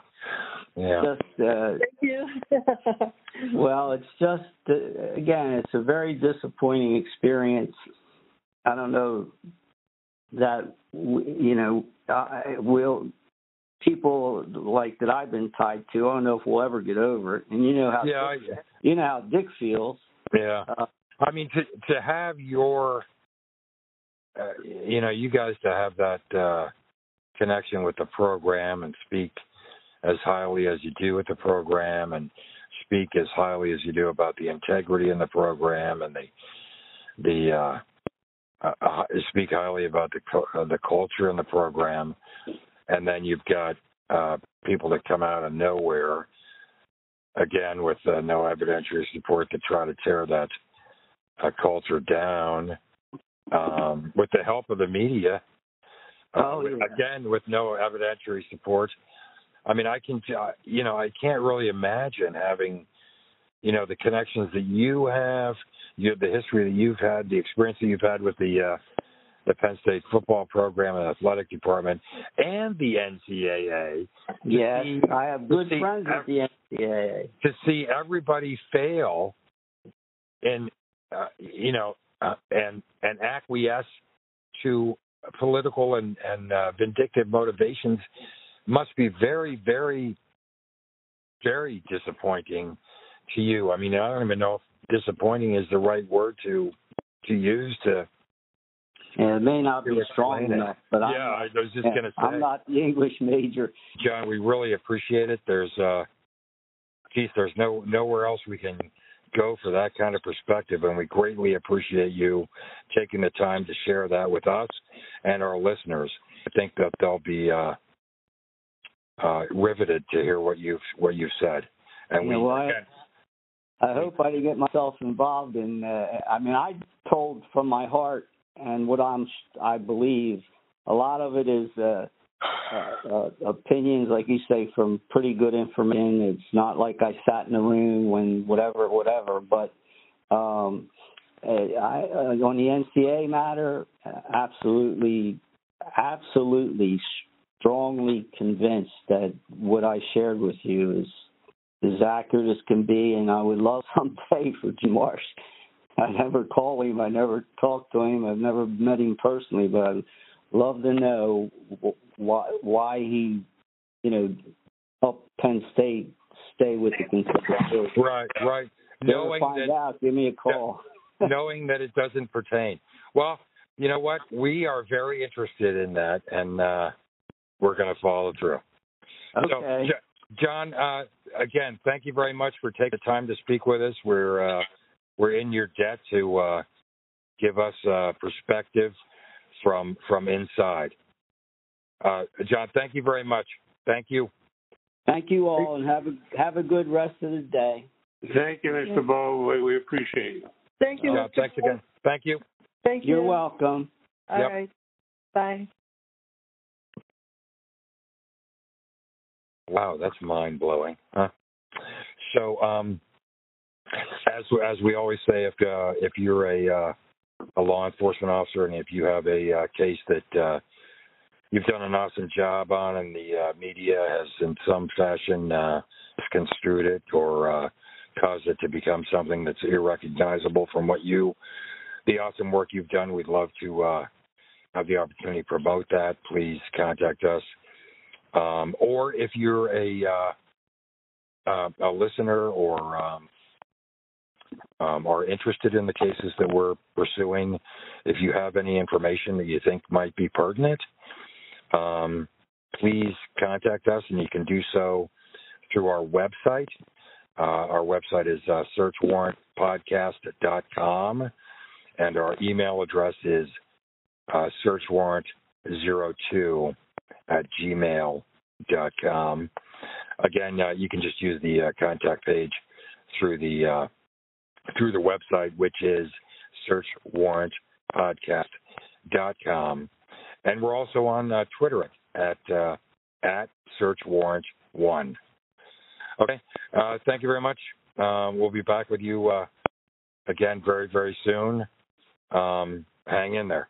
[SPEAKER 2] Yeah.
[SPEAKER 3] just, uh,
[SPEAKER 4] Thank you. (laughs)
[SPEAKER 3] well, it's just, uh, again, it's a very disappointing experience. I don't know that, w- you know, uh, will people like that I've been tied to. I don't know if we'll ever get over it. And you know how,
[SPEAKER 2] Yeah, I,
[SPEAKER 3] you know how Dick feels.
[SPEAKER 2] yeah.
[SPEAKER 3] Uh,
[SPEAKER 2] I mean, to to have your, uh, you know, you guys to have that uh, connection with the program and speak as highly as you do with the program and speak as highly as you do about the integrity in the program and the the uh, uh, uh, speak highly about the uh, the culture in the program, and then you've got uh, people that come out of nowhere, again with uh, no evidentiary support to try to tear that uh, culture down um, with the help of the media. Uh,
[SPEAKER 3] Oh, yeah.
[SPEAKER 2] Again, with no evidentiary support. I mean, I can, uh, you know, I can't really imagine having, you know, the connections that you have, you the history that you've had, the experience that you've had with the uh, the Penn State football program and athletic department, and the NCAA.
[SPEAKER 3] Yes,
[SPEAKER 2] see-
[SPEAKER 3] I have good friends at the NCAA.
[SPEAKER 2] to see everybody fail and uh, you know uh, and and acquiesce to political and and uh, vindictive motivations must be very very very disappointing to you. I mean, I don't even know if disappointing is the right word to to use to.
[SPEAKER 3] And it may not be
[SPEAKER 2] To
[SPEAKER 3] strong enough, but I'm,
[SPEAKER 2] yeah, I was just
[SPEAKER 3] yeah,
[SPEAKER 2] gonna say.
[SPEAKER 3] I'm not the English major.
[SPEAKER 2] John, we really appreciate it. There's uh geez, there's no nowhere else we can go for that kind of perspective and we greatly appreciate you taking the time to share that with us and our listeners. I think that they'll be uh uh riveted to hear what you've what you've said. And
[SPEAKER 3] You
[SPEAKER 2] we
[SPEAKER 3] know what? I hope I didn't get myself involved in. Uh, I mean, I told from my heart and what I'm. I believe a lot of it is uh, uh, opinions, like you say, from pretty good information. It's not like I sat in a room when whatever, whatever. But um, uh, I, uh, on the NCA matter, absolutely, absolutely, strongly convinced that what I shared with you is as accurate as can be, and I would love (laughs) someday for Jim Marsh. I never call him, I never talked to him, I've never met him personally, but I'd love to know why why he, you know, helped Penn State stay with the Kentucky.
[SPEAKER 2] right, right. Knowing
[SPEAKER 3] find
[SPEAKER 2] that
[SPEAKER 3] out, give me a call. (laughs)
[SPEAKER 2] knowing that it doesn't pertain. Well, you know what? We are very interested in that and uh we're going to follow through.
[SPEAKER 3] Okay.
[SPEAKER 2] Jo- John, uh, again, thank you very much for taking the time to speak with us. We're uh, we're in your debt to uh, give us uh, perspective from from inside. Uh, John, thank you very much. Thank you.
[SPEAKER 3] Thank you all, and have a have a good rest of the day.
[SPEAKER 5] Thank you, Mr. Bo. We, we appreciate it.
[SPEAKER 4] Thank you.
[SPEAKER 2] John,
[SPEAKER 4] Mr.
[SPEAKER 2] thanks again. Thank you.
[SPEAKER 4] Thank you.
[SPEAKER 3] You're welcome.
[SPEAKER 4] All
[SPEAKER 2] Yep.
[SPEAKER 4] right. Bye.
[SPEAKER 2] Wow, that's mind blowing. Huh? So, um, as as we always say, if uh, if you're a uh, a law enforcement officer and if you have a uh, case that uh, you've done an awesome job on and the uh, media has in some fashion uh, construed it or uh, caused it to become something that's irrecognizable from what you, the awesome work you've done, we'd love to uh, have the opportunity to promote that. Please contact us. Um, or if you're a uh, uh, a listener or um, um, are interested in the cases that we're pursuing, if you have any information that you think might be pertinent, um, please contact us, and you can do so through our website. Uh, our website is uh, searchwarrantpodcast.com, and our email address is uh, searchwarrant02 at gmail.com. Again, uh, you can just use the uh, contact page through the uh, through the website, which is searchwarrantpodcast.com. And we're also on uh, Twitter at uh, at searchwarrant1. Okay, uh, thank you very much. Um, we'll be back with you uh, again very, very soon. Um, hang in there.